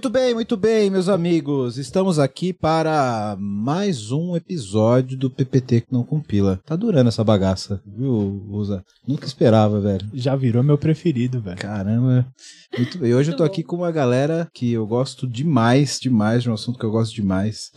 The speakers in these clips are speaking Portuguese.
Muito bem, muito bem, meus amigos. Estamos aqui para mais um episódio do PPT que não compila. Tá durando essa bagaça, viu, Usa? Nunca esperava, velho. Já virou meu preferido, velho. Caramba. Muito bem. Hoje eu tô aqui com uma galera que eu gosto demais, demais, de um assunto que eu gosto demais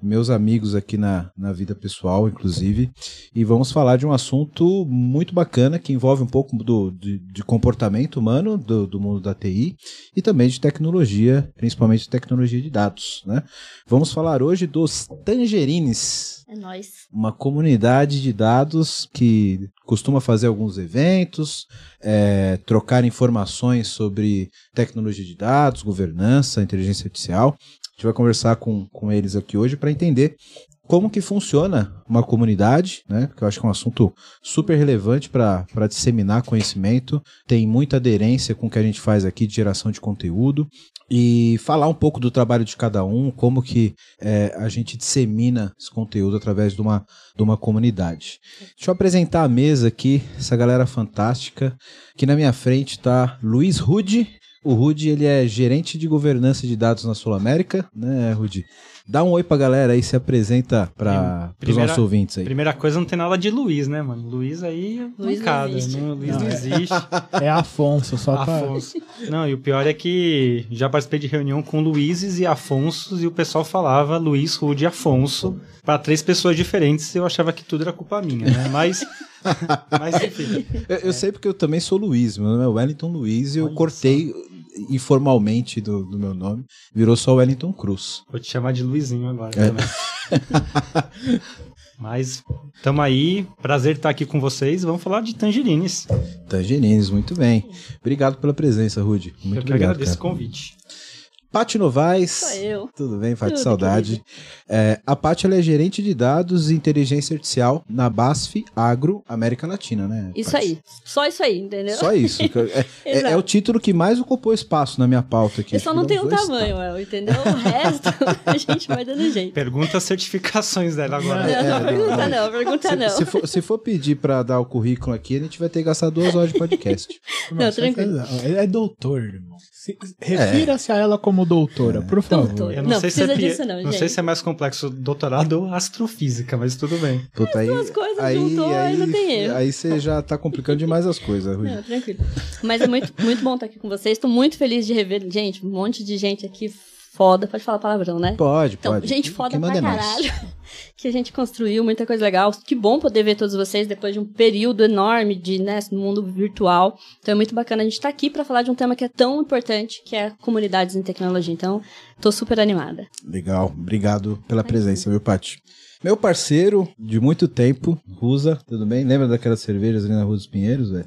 meus amigos aqui na, na vida pessoal, inclusive, e vamos falar de um assunto muito bacana que envolve um pouco do, de, de comportamento humano do, do mundo da TI e também de tecnologia, principalmente tecnologia de dados. Né? Vamos falar hoje dos Tangerines. É nóis. Uma comunidade de dados que costuma fazer alguns eventos, é, trocar informações sobre tecnologia de dados, governança, inteligência artificial gente vai conversar com, com eles aqui hoje para entender como que funciona uma comunidade, né? Porque eu acho que é um assunto super relevante para disseminar conhecimento, tem muita aderência com o que a gente faz aqui de geração de conteúdo e falar um pouco do trabalho de cada um, como que é, a gente dissemina esse conteúdo através de uma, de uma comunidade. Deixa eu apresentar a mesa aqui, essa galera fantástica. Aqui na minha frente está Luiz Rude. O Rude ele é gerente de governança de dados na Sul América, né, Rude? Dá um oi pra galera aí, se apresenta para os nossos ouvintes aí. Primeira coisa, não tem nada de Luiz, né, mano? Luiz aí é Luiz mancada, não existe. Não, Luiz não, não existe. É Afonso, só pra... Afonso. Não, e o pior é que já participei de reunião com Luizes e Afonsos e o pessoal falava Luiz, Rude e Afonso para três pessoas diferentes eu achava que tudo era culpa minha, né? Mas... Mas enfim. Eu, eu é. sei porque eu também sou Luiz, meu nome é Wellington Luiz e eu cortei informalmente do, do, meu nome, virou só Wellington Cruz. Vou te chamar de Luizinho agora é. também. Mas tamo aí, prazer estar aqui com vocês. Vamos falar de tangerines. Tangerines, muito bem. Obrigado pela presença, Rude. Muito Eu que obrigado, agradeço cara. o convite. Paty Novaes. Sou eu. Tudo bem, Paty? Saudade. É, a Paty é gerente de dados e inteligência artificial na BASF Agro América Latina, né? Isso Paty? aí. Só isso aí, entendeu? Só isso. É, é, é, o título que mais ocupou espaço na minha pauta aqui. Eu só não tenho um tamanho, El, entendeu? O resto a gente vai dando jeito. Pergunta as certificações dela agora. Não, não, pergunta não, pergunta se, não. Se for, se for pedir pra dar o currículo aqui, a gente vai ter que gastar duas horas de podcast. não, tranquilo. Ele é doutor, irmão. Refira-se a ela como doutora, por favor. Doutor. Eu não, não sei se é disso, não, não sei se é mais complexo doutorado ou astrofísica, mas tudo bem. Puta, aí, As duas coisas aí, juntou, aí, não tem erro. Aí você já tá complicando demais as coisas, Rui. Não, tranquilo. Mas é muito, muito bom estar aqui com vocês. Estou muito feliz de rever, gente, um monte de gente aqui foda. Pode falar palavrão, né? Pode, então, pode. Gente foda Quem pra é caralho. que a gente construiu, muita coisa legal. Que bom poder ver todos vocês depois de um período enorme de, né, no mundo virtual. Então é muito bacana a gente estar tá aqui para falar de um tema que é tão importante, que é comunidades em tecnologia. Então, tô super animada. Legal. Obrigado pela presença, viu, Paty? Meu parceiro de muito tempo, Rusa, tudo bem? Lembra daquelas cervejas ali na Rua dos Pinheiros, velho?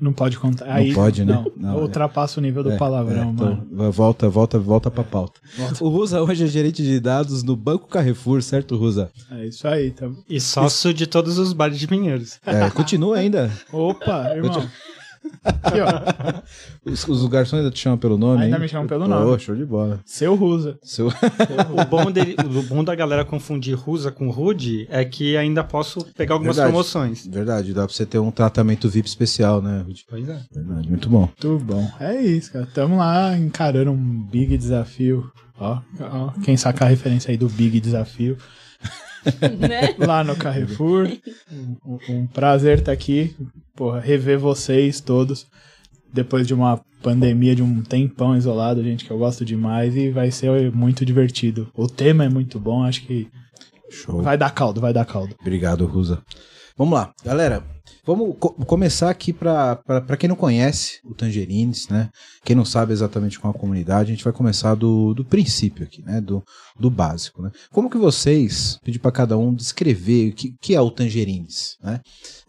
Não pode contar. Não Aí, pode, né? Não, não, ultrapassa é. o nível do é, palavrão, é, mano. Então, volta, volta, volta pra pauta. Volta. O Rusa hoje é gerente de dados no Banco Carrefour, certo, Rusa? É isso aí. Tá... E sócio de todos os bares de Pinheiros. É, continua ainda. Opa, irmão. Aqui, ó. Os, os garçons ainda te chamam pelo nome? Ainda hein? me chamam pelo nome. Oh, show de bola. Seu Rusa. Seu... o, bom dele, o bom da galera confundir Rusa com Rude é que ainda posso pegar algumas Verdade. promoções. Verdade, dá pra você ter um tratamento VIP especial, né, Rude? Pois é. Verdade, muito bom. Muito bom. É isso, cara. Tamo lá encarando um big desafio. Ó, ó quem sacar a referência aí do big desafio. né? Lá no Carrefour. Um, um prazer estar tá aqui. Porra, rever vocês todos. Depois de uma pandemia de um tempão isolado, gente, que eu gosto demais. E vai ser muito divertido. O tema é muito bom, acho que. Show. Vai dar caldo, vai dar caldo. Obrigado, Rusa. Vamos lá, galera. Vamos co começar aqui para quem não conhece o Tangerines, né? Quem não sabe exatamente com a comunidade, a gente vai começar do, do princípio aqui, né? Do, do básico, né? Como que vocês, pedir para cada um descrever o que, que é o Tangerines, né?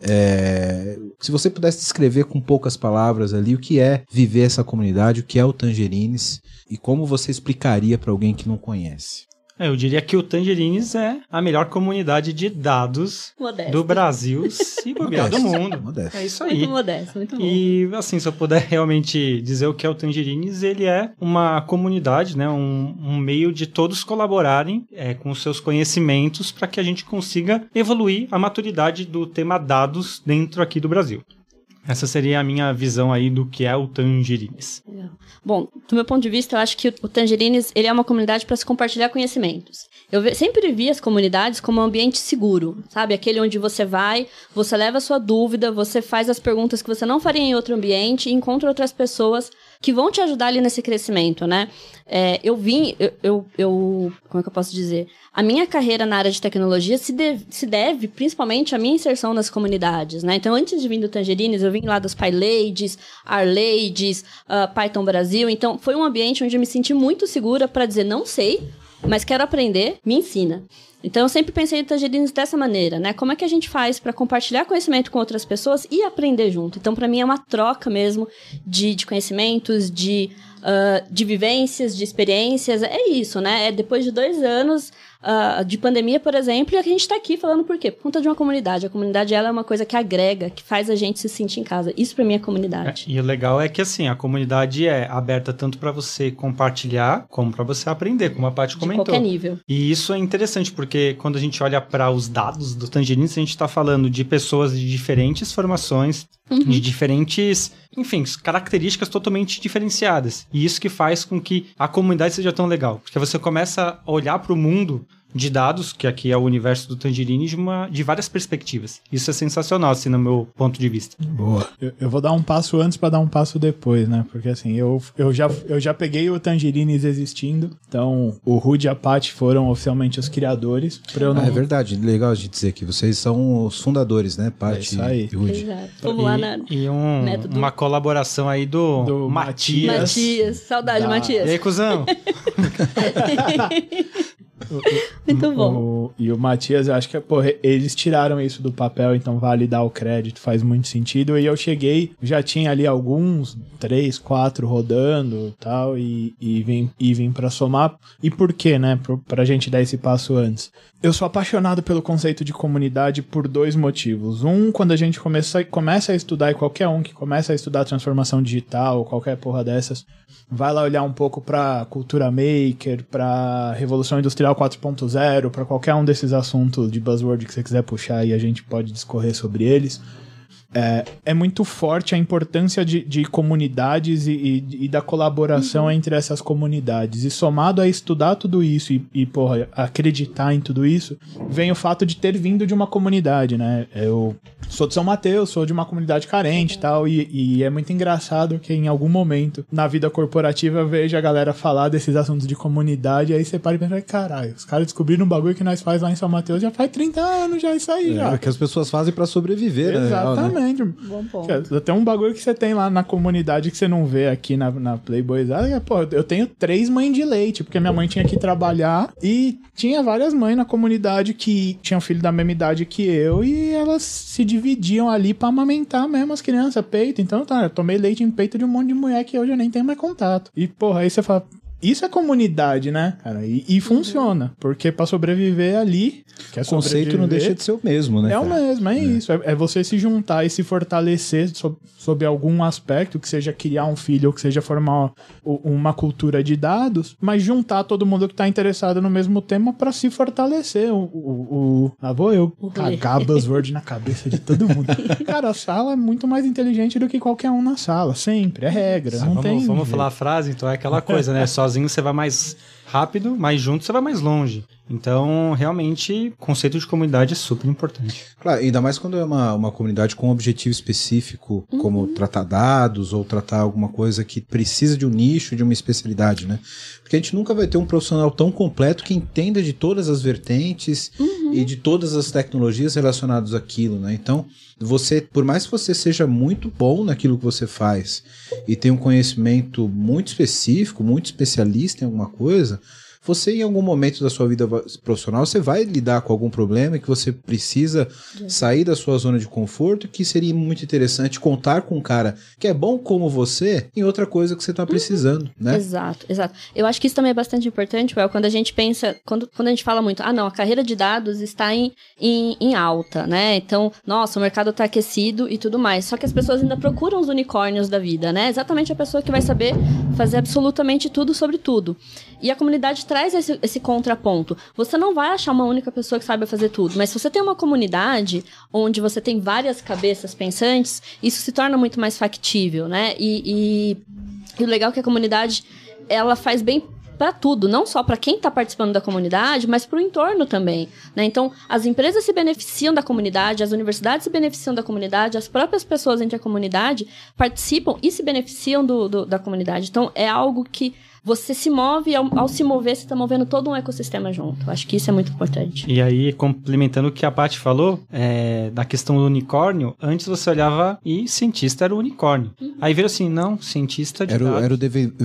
É, se você pudesse descrever com poucas palavras ali o que é viver essa comunidade, o que é o Tangerines e como você explicaria para alguém que não conhece. É, eu diria que o Tangerines é a melhor comunidade de dados Modesto. do Brasil e bobear do mundo. Modesto. É isso aí. Muito modesto, muito bom. E assim, se eu puder realmente dizer o que é o Tangerines, ele é uma comunidade, né, um, um meio de todos colaborarem é, com os seus conhecimentos para que a gente consiga evoluir a maturidade do tema dados dentro aqui do Brasil. Essa seria a minha visão aí do que é o Tangerines. Bom, do meu ponto de vista, eu acho que o Tangerines ele é uma comunidade para se compartilhar conhecimentos. Eu sempre vi as comunidades como um ambiente seguro, sabe? Aquele onde você vai, você leva a sua dúvida, você faz as perguntas que você não faria em outro ambiente e encontra outras pessoas que vão te ajudar ali nesse crescimento, né? É, eu vim, eu, eu, eu- como é que eu posso dizer? A minha carreira na área de tecnologia se deve, se deve principalmente à minha inserção nas comunidades, né? Então, antes de vir do Tangerines, eu vim lá dos PyLadies, Arladies, ah, Python Brasil. Então, foi um ambiente onde eu me senti muito segura para dizer, não sei, mas quero aprender, me ensina. Então, eu sempre pensei em Tangerines dessa maneira, né? Como é que a gente faz para compartilhar conhecimento com outras pessoas e aprender junto? Então, para mim, é uma troca mesmo de, de conhecimentos, de, ah, de vivências, de experiências. É isso, né? É depois de dois anos ah, de pandemia, por exemplo, e a gente está aqui falando por quê? Por conta de uma comunidade. A comunidade ela é uma coisa que agrega, que faz a gente se sentir em casa. Isso, para mim, é comunidade. É, e o legal é que assim, a comunidade é aberta tanto para você compartilhar, como para você aprender, como a Paty De comentou. qualquer nível. E isso é interessante, porque quando a gente olha para os dados do Tangerines, a gente está falando de pessoas de diferentes formações, de diferentes, enfim, características totalmente diferenciadas. E isso que faz com que a comunidade seja tão legal. Porque você começa a olhar para o mundo de dados, que aqui é o universo do Tangerine, de, uma, de várias perspectivas. Isso é sensacional, assim, no meu ponto de vista. Boa. Eu, eu vou dar um passo antes pra dar um passo depois, né? Porque assim, eu, eu, já, eu já peguei o Tangerines existindo. Então, o Rude e a Pat foram oficialmente os criadores. Pra eu não... Ah, é verdade, legal a gente dizer que vocês são os fundadores, né, É isso aí. e Rudy. Exato. Vamos lá na... E, e um- método. uma colaboração aí do, Do Matias. Matias, saudade, Da- E Matias. aí, cuzão? Muito bom. O- e o Matias, eu acho que, eles tiraram isso do papel, então vale dar o crédito, faz muito sentido. E eu cheguei, já tinha ali alguns, três, quatro rodando tal, e, e vim, e vim pra somar. E por quê, né? Pra, pra gente dar esse passo antes. Eu sou apaixonado pelo conceito de comunidade por dois motivos. Um, quando a gente começa, começa a estudar, e qualquer um que começa a estudar transformação digital, qualquer porra dessas, vai lá olhar um pouco pra cultura maker, pra revolução industrial 4.0, pra qualquer um desses assuntos de buzzword que você quiser puxar e a gente pode discorrer sobre eles. É, é muito forte a importância de, de comunidades e, e- e da colaboração entre essas comunidades. E somado a estudar tudo isso e, e, porra, acreditar em tudo isso, vem o fato de ter vindo de uma comunidade, né? Eu sou de São Mateus, sou de uma comunidade carente e tal, e, e é muito engraçado que em algum momento na vida corporativa eu vejo a galera falar desses assuntos de comunidade, aí você para e pensa, caralho, os caras descobriram um bagulho que nós faz lá em São Mateus já faz 30 anos, já isso aí, já. É, que as pessoas fazem pra sobreviver, né? Exatamente. Bom ponto. Tem um bagulho que você tem lá na comunidade que você não vê aqui na, na Playboy. Ah, pô, eu tenho três mães de leite, porque minha mãe tinha que trabalhar e tinha várias mães na comunidade que tinham filho da mesma idade que eu e elas se dividiam ali pra amamentar mesmo as crianças, peito. Então, tá, eu tomei leite em peito de um monte de mulher que hoje eu nem tenho mais contato. E, porra, aí você fala. Isso é comunidade, né, cara? E, e funciona. Porque pra sobreviver ali. Quer O conceito não deixa de ser o mesmo, né? é o cara? mesmo, é, isso. É, é você se juntar e se fortalecer sob, sob algum aspecto, que seja criar um filho ou que seja formar uma cultura de dados, mas juntar todo mundo que tá interessado no mesmo tema pra se fortalecer. O, o, o- ah, vou eu O cagar buzzword na cabeça de todo mundo. Cara, a sala é muito mais inteligente do que qualquer um na sala, sempre. É regra. Não vamos tem. vamos falar a frase, então é aquela coisa, né? Sozinho você vai mais rápido, mas junto você vai mais longe. Então, realmente, o conceito de comunidade é super importante. Claro, ainda mais quando é uma, uma comunidade com um objetivo específico, como tratar dados ou tratar alguma coisa que precisa de um nicho, de uma especialidade, né? Porque a gente nunca vai ter um profissional tão completo que entenda de todas as vertentes e de todas as tecnologias relacionadas àquilo, né? Então, você, por mais que você seja muito bom naquilo que você faz e tenha um conhecimento muito específico, muito especialista em alguma coisa, você em algum momento da sua vida profissional você vai lidar com algum problema que você precisa sair da sua zona de conforto, que seria muito interessante contar com um cara que é bom como você em outra coisa que você está precisando, né? Exato, exato. Eu acho que isso também é bastante importante, Well, quando a gente pensa, quando, quando a gente fala muito, ah, não, a carreira de dados está em, em, em alta, né? Então, nossa, o mercado está aquecido e tudo mais. Só que as pessoas ainda procuram os unicórnios da vida, né? Exatamente a pessoa que vai saber fazer absolutamente tudo sobre tudo. E a comunidade traz esse, esse contraponto. Você não vai achar uma única pessoa que saiba fazer tudo, mas se você tem uma comunidade onde você tem várias cabeças pensantes, isso se torna muito mais factível, né? E, e E o legal é que a comunidade, ela faz bem para tudo, não só para quem está participando da comunidade, mas para o entorno também. Né? Então, as empresas se beneficiam da comunidade, as universidades se beneficiam da comunidade, as próprias pessoas entre a comunidade participam e se beneficiam do, do da comunidade. Então, é algo que você se move e ao, ao se mover, você está movendo todo um ecossistema junto. Acho que isso é muito importante. E aí, complementando o que a Paty falou, é, da questão do unicórnio, antes você olhava e cientista era o unicórnio. Uhum. Aí veio assim, não, cientista de era, dados. era o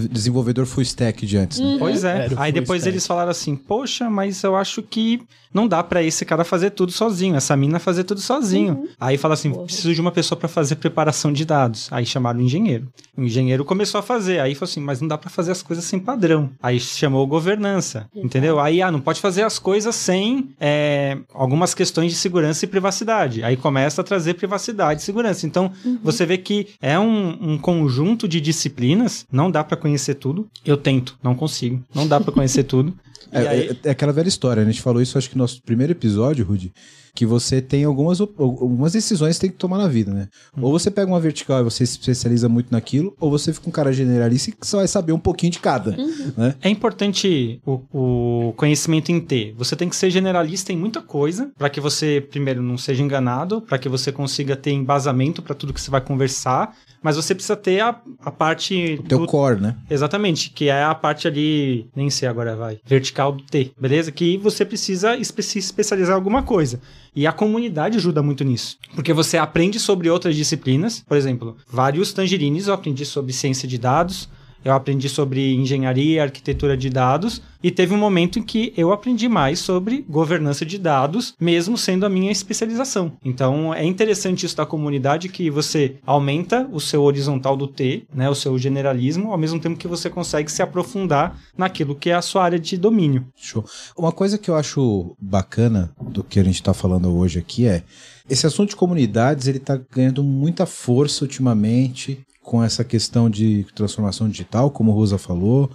desenvolvedor full stack de antes. Né? Uhum. Pois é. Aí depois stack. eles falaram assim, poxa, mas eu acho que não dá para esse cara fazer tudo sozinho, essa mina fazer tudo sozinho. Uhum. Aí fala assim, preciso de uma pessoa para fazer preparação de dados. Aí chamaram o engenheiro. O engenheiro começou a fazer, aí falou assim, mas não dá para fazer as coisas sem padrão. Aí chamou governança, Exato. entendeu? Aí, ah, não pode fazer as coisas sem é, algumas questões de segurança e privacidade. Aí começa a trazer privacidade e segurança. Então, uhum. você vê que é um, um, conjunto de disciplinas, não dá para conhecer tudo. Eu tento, não consigo. Não dá para conhecer tudo. É, aí... é, é, aquela velha história, né? a gente falou isso acho que no nosso primeiro episódio, Rudy, que você tem algumas, algumas decisões que tem que tomar na vida, né? Hum. Ou você pega uma vertical e você se especializa muito naquilo, ou você fica um cara generalista que só vai saber um pouquinho de cada. Uhum. Né? É importante o, o, conhecimento em T. Você tem que ser generalista em muita coisa, para que você, primeiro, não seja enganado, para que você consiga ter embasamento para tudo que você vai conversar, mas você precisa ter a, a parte. O teu do... core, né? Exatamente, que é a parte ali, nem sei agora vai, vertical do T, beleza? Que você precisa espe se especializar em alguma coisa. E a comunidade ajuda muito nisso. Porque você aprende sobre outras disciplinas, por exemplo, vários tangerines eu aprendi sobre ciência de dados, eu aprendi sobre engenharia, arquitetura de dados, e teve um momento em que eu aprendi mais sobre governança de dados, mesmo sendo a minha especialização. Então é interessante isso da comunidade que você aumenta o seu horizontal do T, né, o seu generalismo, ao mesmo tempo que você consegue se aprofundar naquilo que é a sua área de domínio. Show. Uma coisa que eu acho bacana do que a gente está falando hoje aqui é esse assunto de comunidades ele está ganhando muita força ultimamente com essa questão de transformação digital, como o Rosa falou.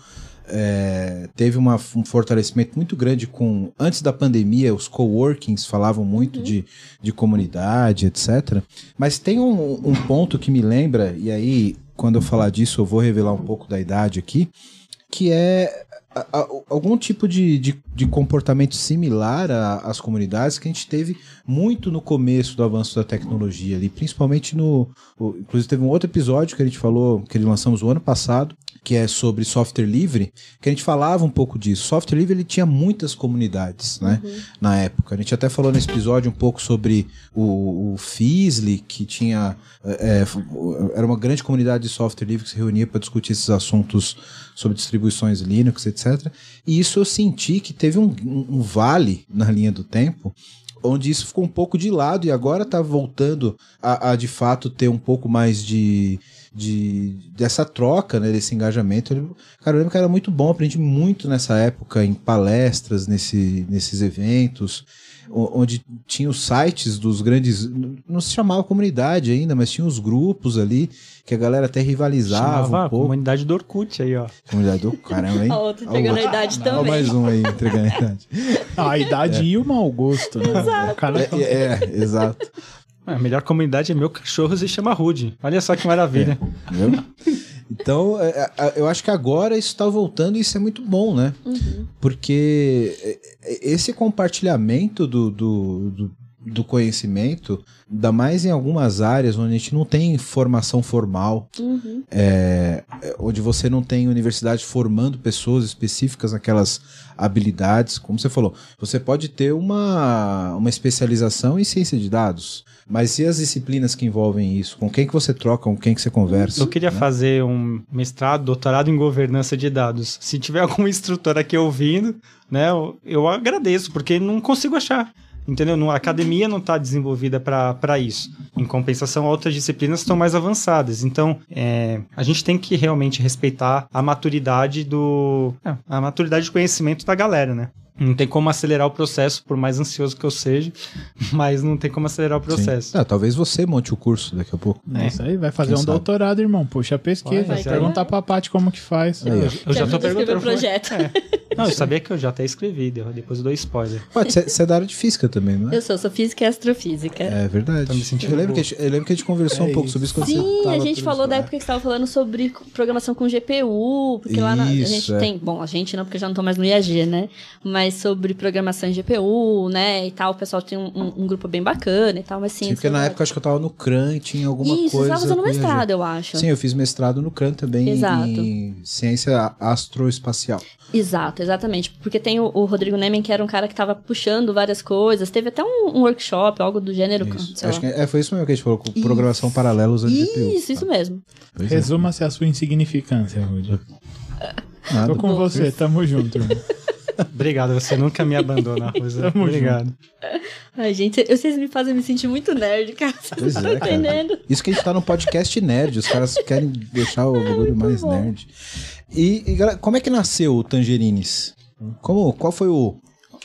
É, teve uma, um fortalecimento muito grande com. Antes da pandemia, os coworkings falavam muito uhum. de, de comunidade, etc. Mas tem um, um ponto que me lembra, e aí, quando eu falar disso, eu vou revelar um pouco da idade aqui, que é algum tipo de, de, de comportamento similar às comunidades que a gente teve muito no começo do avanço da tecnologia ali, principalmente no. Inclusive, teve um outro episódio que a gente falou, que lançamos o ano passado, que é sobre software livre, que a gente falava um pouco disso. Software livre ele tinha muitas comunidades, né? Uhum. Na época. A gente até falou nesse episódio um pouco sobre o, o que tinha. É, é era uma grande comunidade de software livre que se reunia para discutir esses assuntos sobre distribuições Linux, etc. E isso eu senti que teve um, um, um vale na linha do tempo onde isso ficou um pouco de lado e agora está voltando a, a, de fato ter um pouco mais de, de dessa troca, né, desse engajamento. Cara, eu lembro que era muito bom, aprendi muito nessa época em palestras, nesse, nesses eventos, onde tinha os sites dos grandes, não se chamava comunidade ainda, mas tinha os grupos ali que a galera até rivalizava Chamava um pouco. comunidade do Orkut aí, ó. Comunidade do caramba, hein? A outra entregando a idade também. Olha mais um aí entregando a idade. a idade é. e o mau gosto, né? Exato. Cara... É, é, é, exato. A melhor comunidade é meu cachorro se chama Rude. Olha só que maravilha. É, então, é, é, eu acho que agora isso está voltando e isso é muito bom, né? Uhum. Porque esse compartilhamento do, do, do, do conhecimento, ainda mais em algumas áreas onde a gente não tem formação formal, uhum. é, onde você não tem universidade formando pessoas específicas naquelas habilidades, como você falou, você pode ter uma, uma especialização em ciência de dados, mas e as disciplinas que envolvem isso? Com quem que você troca, com quem que você conversa? Eu queria né? fazer um mestrado, doutorado em governança de dados. Se tiver algum instrutor aqui ouvindo, né, eu, eu agradeço, porque não consigo achar entendeu? A academia não está desenvolvida para isso. Em compensação, outras disciplinas estão mais avançadas. Então, é, a gente tem que realmente respeitar a maturidade do... É, a maturidade de conhecimento da galera, né? Não tem como acelerar o processo, por mais ansioso que eu seja, mas não tem como acelerar o processo. Ah, talvez você monte o curso daqui a pouco. É. Isso aí, vai fazer Quem um sabe? doutorado, irmão. Puxa a pesquisa, vai, vai perguntar é. pra Paty como que faz. Aí, eu, eu já tô perguntando. projeto. É. Não, eu sabia que eu já até escrevi, depois eu dou spoiler. Você é da área de física também, não é? Eu sou, sou física e astrofísica. É verdade. Tô me sentindo eu, lembro que a gente, eu lembro que a gente conversou É um pouco isso. sobre isso quando Sim, você tava a gente falou isso, da é. época que você estava falando sobre programação com GPU, porque lá na, a Isso, gente é. tem, bom, a gente não, porque eu já não tô mais no IAG, né? Mas sobre programação em GPU, né, e tal, o pessoal tem um, um- um grupo bem bacana e tal, mas sim. Sim, porque na saudade. época acho que eu tava no CRAN, tinha alguma Isso, você coisa. estava fazendo com IAG. mestrado, eu acho. Sim, eu fiz mestrado no CRAN também Exato. em ciência astroespacial. Exato, exatamente. Porque tem o, o Rodrigo Nemen, que era um cara que tava puxando várias coisas. Teve até um, um workshop, algo do gênero. Isso. sei Acho lá. que é, foi isso mesmo que a gente falou, com programação paralela usando GPU. Isso, isso mesmo. É. Resuma-se a sua insignificância, Rudy. Nada. Tô com você, tamo junto. Obrigado, você nunca me abandona, Rosa. Tamo Obrigado. Ai, gente, vocês me fazem me sentir muito nerd, cara. Vocês Pois é, cara. Isso que a gente tá no podcast nerd, os caras querem deixar o bagulho mais bom. nerd. E, e, galera, como é que nasceu o Tangerines? Como, qual foi o,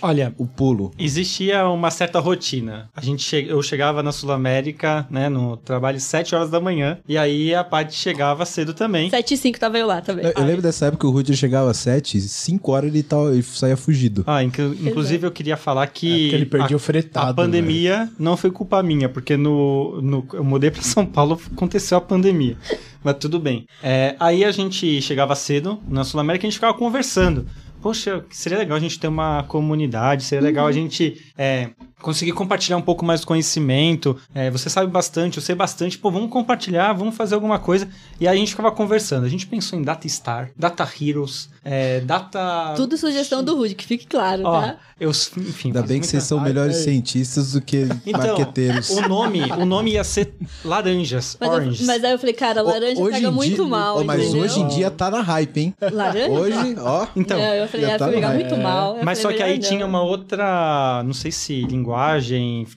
Olha, o pulo? existia uma certa rotina. A gente che... Eu chegava na Sul América, né, no trabalho às 7 horas da manhã, e aí a parte chegava cedo também. 7 e 5 tava eu lá também. Eu, eu lembro dessa época que o Rudy chegava às 7, 5 horas ele, tava, ele saía fugido. Ah, inclu- inclusive eu queria falar É que porque ele perdia a, o fretado. a pandemia não foi culpa minha, porque no, no eu mudei pra São Paulo, aconteceu a pandemia. Mas tudo bem. É, aí a gente chegava cedo na Sul América e a gente ficava conversando. Poxa, seria legal a gente ter uma comunidade, seria legal a gente é, conseguir compartilhar um pouco mais do conhecimento. É, você sabe bastante, eu sei bastante, pô, vamos compartilhar, vamos fazer alguma coisa. E aí a gente ficava conversando. A gente pensou em Data Star, Data Heroes, é, Data. Tudo sugestão do Rude, que fique claro, Ó, tá? eu, enfim. Ainda bem que vocês são melhores ai. cientistas do que Então, marqueteiros. o nome, o nome ia ser Laranjas, Mas, Oranges. eu, mas aí eu falei, cara, laranja Hoje pega muito dia- mal, Mas entendeu? hoje em dia tá na hype, hein? Laranja? Hoje, ó. Então, Não, eu falei, já ah, tá pegar muito é. mal. Eu mas só falei, que aí tinha uma outra, não sei se linguagem,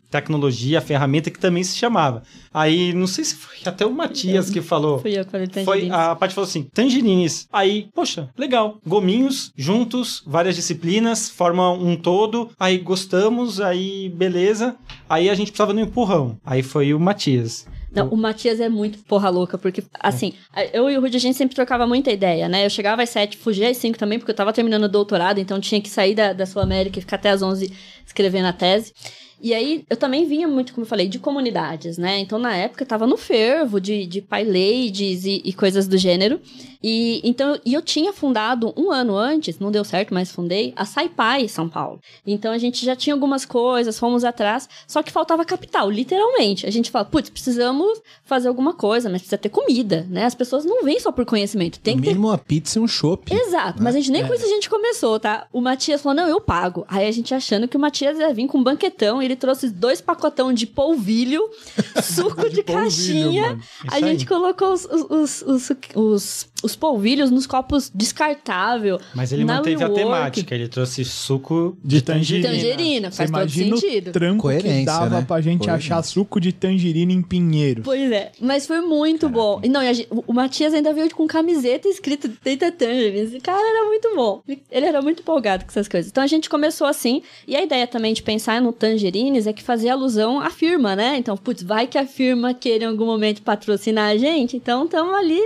tecnologia, ferramenta que também se chamava. Aí, não sei se foi até o Matias que falou. Fui eu que falei Foi, tangerines. a Paty falou assim, tangerines. Aí, poxa, legal. Gominhos, juntos, várias disciplinas, formam um todo. Aí gostamos, aí beleza. Aí a gente precisava de um empurrão. Aí foi o Matias. Não, o Matias é muito porra louca, porque, assim, eu e o Rudy, a gente sempre trocava muita ideia, né? Eu chegava às sete, fugia às cinco também, porque eu tava terminando o doutorado, então tinha que sair da, da Sul América e ficar até às onze escrevendo a tese. E aí, eu também vinha muito, como eu falei, de comunidades, né? Então, na época, eu tava no fervo de, de PyLadies e, e coisas do gênero. E, então, e eu tinha fundado um ano antes, não deu certo, mas fundei, a SciPy São Paulo. Então, a gente já tinha algumas coisas, fomos atrás, só que faltava capital, literalmente. A gente fala, putz, precisamos fazer alguma coisa, mas precisa ter comida, né? As pessoas não vêm só por conhecimento, tem que ter mínimo uma pizza e um chopp. Exato, mas a gente nem com isso a gente começou, tá? O Matias falou, não, eu pago. Aí a gente achando que o Matias ia vir com um banquetão, ele trouxe dois pacotão de polvilho, suco de, polvilho, caixinha. A gente colocou os, os, os, os, os, os polvilhos nos copos descartável. Mas ele Na manteve a temática. Ele trouxe suco De tangerina. Tangerina, Você faz todo imagina sentido. o trampo que Coerência, dava né? pra gente Coerência. achar suco de tangerina em Pinheiro. Pois é, mas foi muito bom. E não, e gente- o- Matias ainda veio com camiseta escrito Data Tangerines. Esse cara era muito bom. Ele era muito empolgado com essas coisas. Então a gente começou assim. E a ideia também de pensar no Tangerines é que fazia alusão à firma, né? Então, putz, vai que a firma queira em algum momento patrocinar a gente. Então estamos ali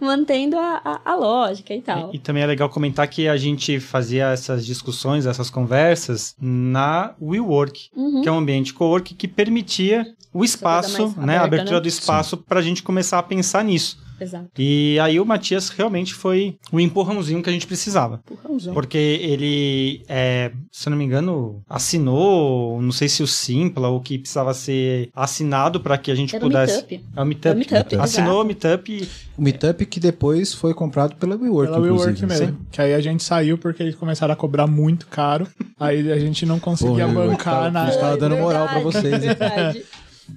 mantendo a, a, a lógica e tal. E, e também é legal comentar que a gente fazia essas discussões, essas conversas na WeWork, Uhum. que é um ambiente co-work que permitia o espaço, né, a abertura né? do espaço para a gente começar a pensar nisso. Exato. E aí o Matias realmente foi o empurrãozinho que a gente precisava. Empurrãozão. Porque ele, é, se eu não me engano, assinou, não sei se o Simpla ou o que precisava ser assinado para que a gente Era o pudesse. Meetup. É o Meetup. É o Meetup, Assinou o Meetup e O Meetup que depois foi comprado pela WeWork, Pela WeWork mesmo. Sim. Que aí a gente saiu porque eles começaram a cobrar muito caro. Aí a gente não conseguia eu bancar tava- na. eu tava dando moral pra Verdade, vocês, hein? verdade.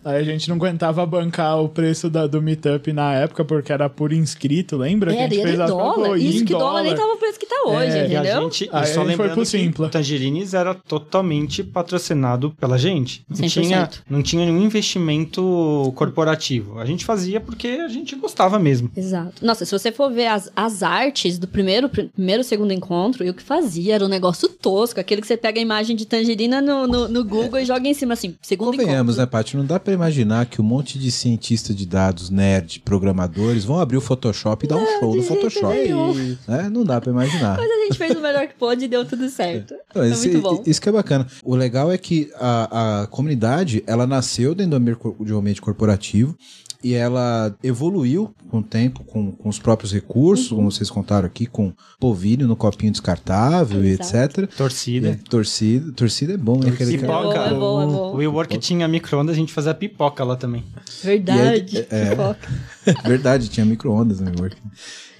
Aí a gente não aguentava bancar o preço da- do Meetup na época, porque era por inscrito, lembra? que a Era, gente e em dólar. contas Isso que dólar nem tava o preço que tá hoje, É, E a entendeu? gente, e Aí só foi lembrando pro que Simpla. o Tangerines era totalmente patrocinado pela gente. Não 100%. tinha, não tinha nenhum investimento corporativo. A gente fazia porque a gente gostava mesmo. Exato. Nossa, se você for ver as, as artes do primeiro, primeiro segundo encontro, eu que fazia era um negócio tosco, aquele que você pega a imagem de tangerina no, no, no Google e joga em cima assim, segundo Convenhamos, né, encontro. Paty? Não dá pra imaginar que um monte de cientista de dados, nerd, programadores, vão abrir o Photoshop e dar um show no Photoshop. Né? Não dá pra imaginar. Mas a gente fez o melhor que pôde e deu tudo certo. Não, É esse- muito bom. Isso que é bacana. O legal é que a, a comunidade, ela nasceu dentro do um ambiente corporativo e ela evoluiu com o tempo, com, com os próprios recursos, Uhum. como vocês contaram aqui, com polvilho no copinho descartável e Exato. etc. Torcida. E torcida, torcida é bom, hein? Aquele Pipoca. cara- É bom, é bom, é O. WeWork tinha micro-ondas, a gente fazia pipoca lá também. Verdade. E aí, é. Pipoca. Verdade, tinha micro-ondas no WeWork.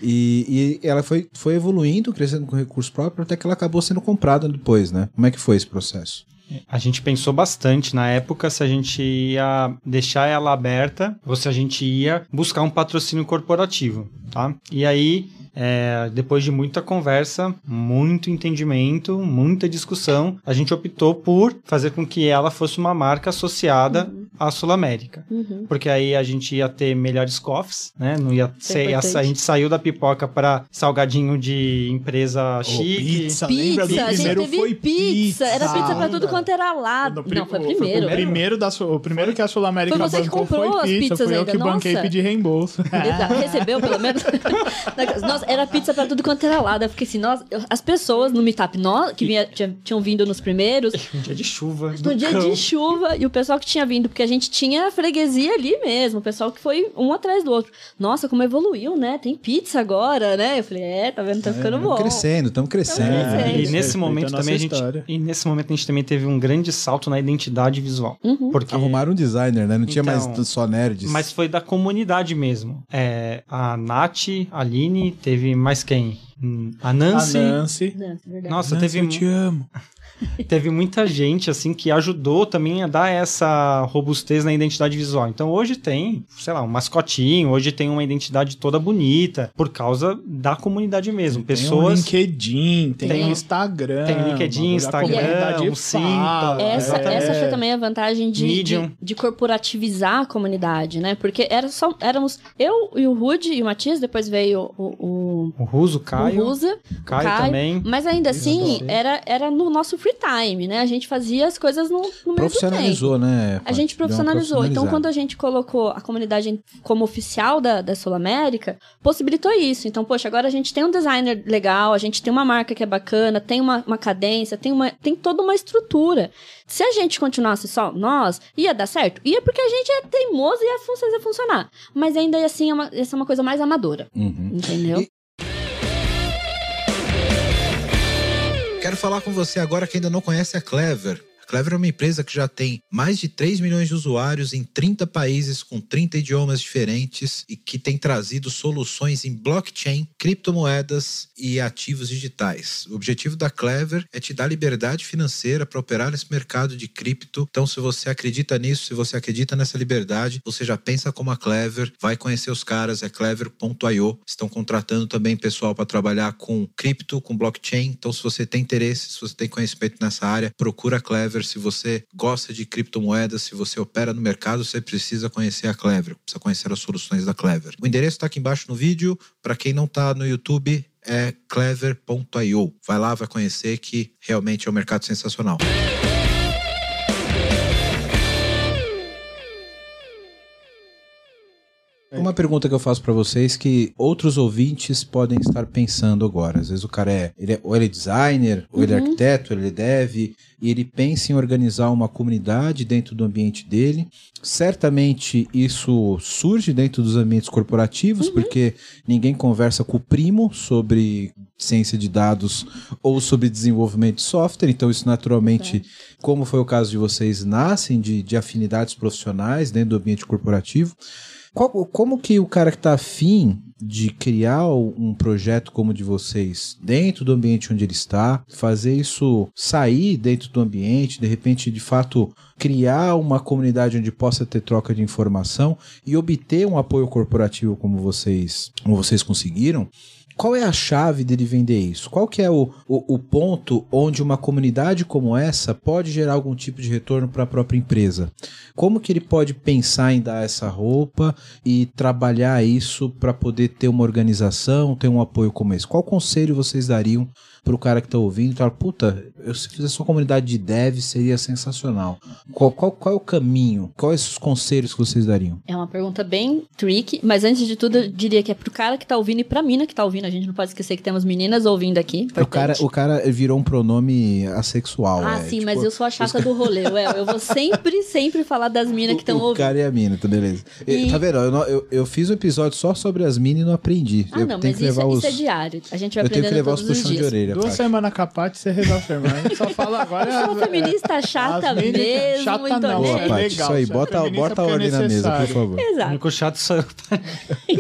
E, e ela foi, foi evoluindo, crescendo com recurso próprio, até que ela acabou sendo comprada depois, né? Como é que foi esse processo? A gente pensou bastante na época se a gente ia deixar ela aberta ou se a gente ia buscar um patrocínio corporativo, tá? E aí, é, depois de muita conversa, muito entendimento, muita discussão, a gente optou por fazer com que ela fosse uma marca associada à Sul América. Uhum. Porque aí a gente ia ter melhores coffees, né? Não ia é ser. importante. a gente saiu da pipoca para salgadinho de empresa chique. pizza, lembra? Pizza, do a gente primeiro teve foi pizza. Era pizza pra tudo quanto era lado. Não, foi o- primeiro. O primeiro, da Sul- o primeiro que a Sul-América Foi você que bancou comprou foi as pizza. pizzas Fui eu ainda, que banquei e pedi reembolso. Exato. Recebeu, pelo menos? Nossa, era pizza pra tudo quanto era lado. Eu fiquei assim, nossa, eu- as pessoas no Meetup, nós, que vinha- tinha- tinham vindo nos primeiros, Um dia de chuva. no do dia cão. de chuva, e o pessoal que tinha vindo, porque a gente tinha a freguesia ali mesmo, o pessoal que foi um atrás do outro. Nossa, como evoluiu, né? Tem pizza agora, né? Eu falei, é, tá vendo? Tá ficando bom. Crescendo, estamos crescendo. Tamo crescendo. E Respeita nesse a momento nossa também a gente. história. E nesse momento a gente também teve um grande salto na identidade visual. Uhum. Porque. Arrumaram um designer, né? Não tinha Então, mais só nerds. Mas foi da comunidade mesmo. É, a Nath, a Aline, teve mais quem? Hum, A Nancy. A Nancy. Nossa, Nancy, teve, eu te amo. Teve muita gente assim que ajudou também a dar essa robustez na identidade visual. Então hoje tem, sei lá, um mascotinho, hoje tem uma identidade toda bonita por causa da comunidade mesmo. Tem um Pessoas LinkedIn, tem, Tem- um Instagram. tem LinkedIn, Instagram, comunidade um fala, Simpla, Essa, é. essa foi também a vantagem de, de, de corporativizar a comunidade, né? Porque era só, éramos eu e o Rude e o Matias, depois veio o, o, o Ruso, o Caio, Rusa, Caio, Caio, também. mas ainda assim era, era no nosso free time, né? A gente fazia as coisas no, no mesmo tempo. Profissionalizou, né? A gente profissionalizou. Então, quando a gente colocou a comunidade como oficial da, da Sul América, possibilitou isso. Então, poxa, agora a gente tem um designer legal, a gente tem uma marca que é bacana, tem uma, uma cadência, tem, uma, tem toda uma estrutura. Se a gente continuasse só nós, ia dar certo? Ia porque a gente é teimoso e ia fazer funcionar. Mas ainda assim, é uma, ia ser uma coisa mais amadora. Uhum. Entendeu? E- Quero falar com você agora que ainda não conhece a Clever. Clever é uma empresa que já tem mais de 3 milhões de usuários em 30 países com 30 idiomas diferentes e que tem trazido soluções em blockchain, criptomoedas e ativos digitais. O objetivo da Clever é te dar liberdade financeira para operar nesse mercado de cripto. Então, se você acredita nisso, se você acredita nessa liberdade, você já pensa como a Clever, vai conhecer os caras, é clever.io. Estão contratando também pessoal para trabalhar com cripto, com blockchain. Então, se você tem interesse, se você tem conhecimento nessa área, procura a Clever. Se você gosta de criptomoedas, se você opera no mercado, você precisa conhecer a Clever, precisa conhecer as soluções da Clever. O endereço está aqui embaixo no vídeo. Para quem não está no YouTube, é clever.io. Vai lá, vai conhecer que realmente é um mercado sensacional. Uma pergunta que eu faço pra vocês que outros ouvintes podem estar pensando agora. Às vezes o cara é, ele é ou ele é designer, ou ele é Uhum. arquiteto, ou ele é dev, e ele pensa em organizar uma comunidade dentro do ambiente dele. Certamente isso surge dentro dos ambientes corporativos, porque ninguém conversa com o primo sobre ciência de dados ou sobre desenvolvimento de software, então isso naturalmente, como foi o caso de vocês, nascem de, de afinidades profissionais dentro do ambiente corporativo. Qual- como que o cara que está afim de criar um projeto como o de vocês dentro do ambiente onde ele está, fazer isso sair dentro do ambiente, de repente, de fato, criar uma comunidade onde possa ter troca de informação e obter um apoio corporativo como vocês, como vocês conseguiram, qual é a chave dele vender isso? Qual que é o, o, o ponto onde uma comunidade como essa pode gerar algum tipo de retorno para a própria empresa? Como que ele pode pensar em dar essa roupa e trabalhar isso para poder ter uma organização, ter um apoio como esse? Qual conselho vocês dariam pro cara que tá ouvindo e fala, puta, eu se fizesse uma comunidade de dev seria sensacional. Qual, qual, qual é o caminho? Quais os conselhos que vocês dariam? É uma pergunta bem tricky, mas antes de tudo, eu diria que é pro cara que tá ouvindo e pra mina que tá ouvindo. A gente não pode esquecer que temos meninas ouvindo aqui. O cara, o cara virou um pronome assexual. Ah, é, sim, tipo, mas eu sou a chata do rolê. Ué, eu vou sempre, sempre falar das minas que estão o, o ouvindo. cara e a mina, tá beleza. E- Tá vendo? Eu, eu, eu fiz um episódio só sobre as minas e não aprendi. Ah, eu não, tenho mas que isso, levar os. isso é diário. A gente vai eu tenho que aprendendo levar os todos os puxões de dias. orelha. Duas semanas capaz você resolve. A gente só fala agora. Eu sou é- feminista chata as meninas- mesmo, chata então não, nem Boa, é aí. Paty, legal, isso aí. é Bota, bota a é ordem na mesa, por favor. O Exato. único chato sou eu.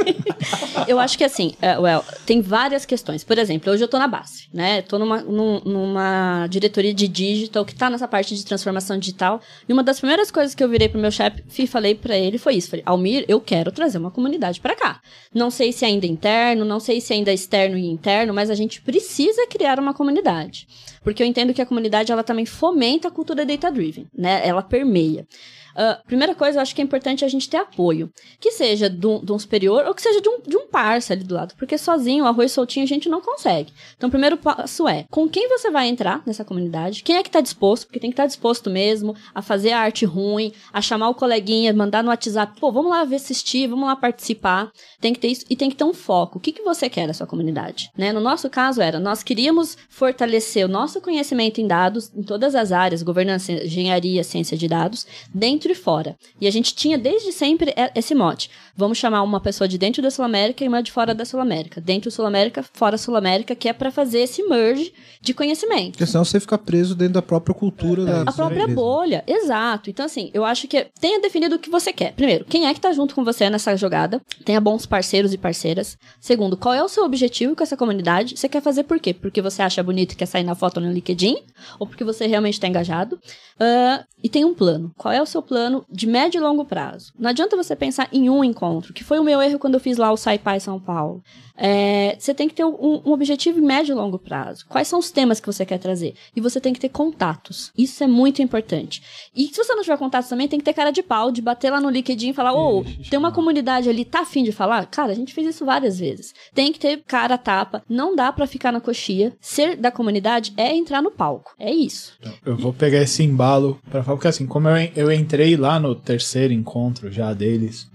Eu acho que assim, é, well, tem várias questões. Por exemplo, hoje eu tô na BASF, né? Tô numa, num- numa diretoria de digital que tá nessa parte de transformação digital. E uma das primeiras coisas que eu virei pro meu chefe e falei pra ele foi isso. Falei, Almir, eu quero trazer uma comunidade pra cá. Não sei se ainda é interno, não sei se ainda é externo e interno, mas a gente precisa criar uma comunidade. Porque eu entendo que a comunidade, ela também fomenta a cultura data-driven, né? Ela permeia. Ah, primeira coisa, eu acho que é importante a gente ter apoio. Que seja de um, superior ou que seja de um, de um parça ali do lado. Porque sozinho, arroz soltinho, a gente não consegue. Então, o primeiro passo é com quem você vai entrar nessa comunidade, quem é que tá disposto, porque tem que estar disposto mesmo a fazer a arte ruim, a chamar o coleguinha, mandar no WhatsApp, pô, vamos lá assistir, vamos lá participar. Tem que ter isso e tem que ter um foco. O que, que você quer da sua comunidade? Né? No nosso caso era, nós queríamos fortalecer o nosso conhecimento em dados, em todas as áreas, governança, engenharia, ciência de dados, dentro e fora. E a gente tinha desde sempre esse mote. Vamos chamar uma pessoa de dentro da Sul América e uma de fora da Sul América. Dentro da Sul América, fora da Sul América, que é para fazer esse merge de conhecimento. Porque senão você fica preso dentro da própria cultura da A própria bolha, exato. Então, assim, eu acho que tenha definido o que você quer. Primeiro, quem é que tá junto com você nessa jogada? Tenha bons parceiros e parceiras. Segundo, qual é o seu objetivo com essa comunidade? Você quer fazer por quê? Porque você acha bonito e quer sair na foto no LinkedIn? Ou porque você realmente tá engajado? Ah, e tem um plano. Qual é o seu plano de médio e longo prazo? Não adianta você pensar em um encontro, que foi o meu erro quando eu fiz lá o SciPy São Paulo. É, você tem que ter um, um objetivo em médio e longo prazo. Quais são os temas que você quer trazer? E você tem que ter contatos. Isso é muito importante. E se você não tiver contatos também, tem que ter cara de pau, de bater lá no LinkedIn e falar: Ô, tem uma comunidade ali, tá afim de falar? Cara, a gente fez isso várias vezes. Tem que ter cara tapa, não dá pra ficar na coxia. Ser da comunidade é entrar no palco. É isso. Eu vou pegar esse embalo pra falar, porque assim, como eu, eu entrei lá no terceiro encontro já deles,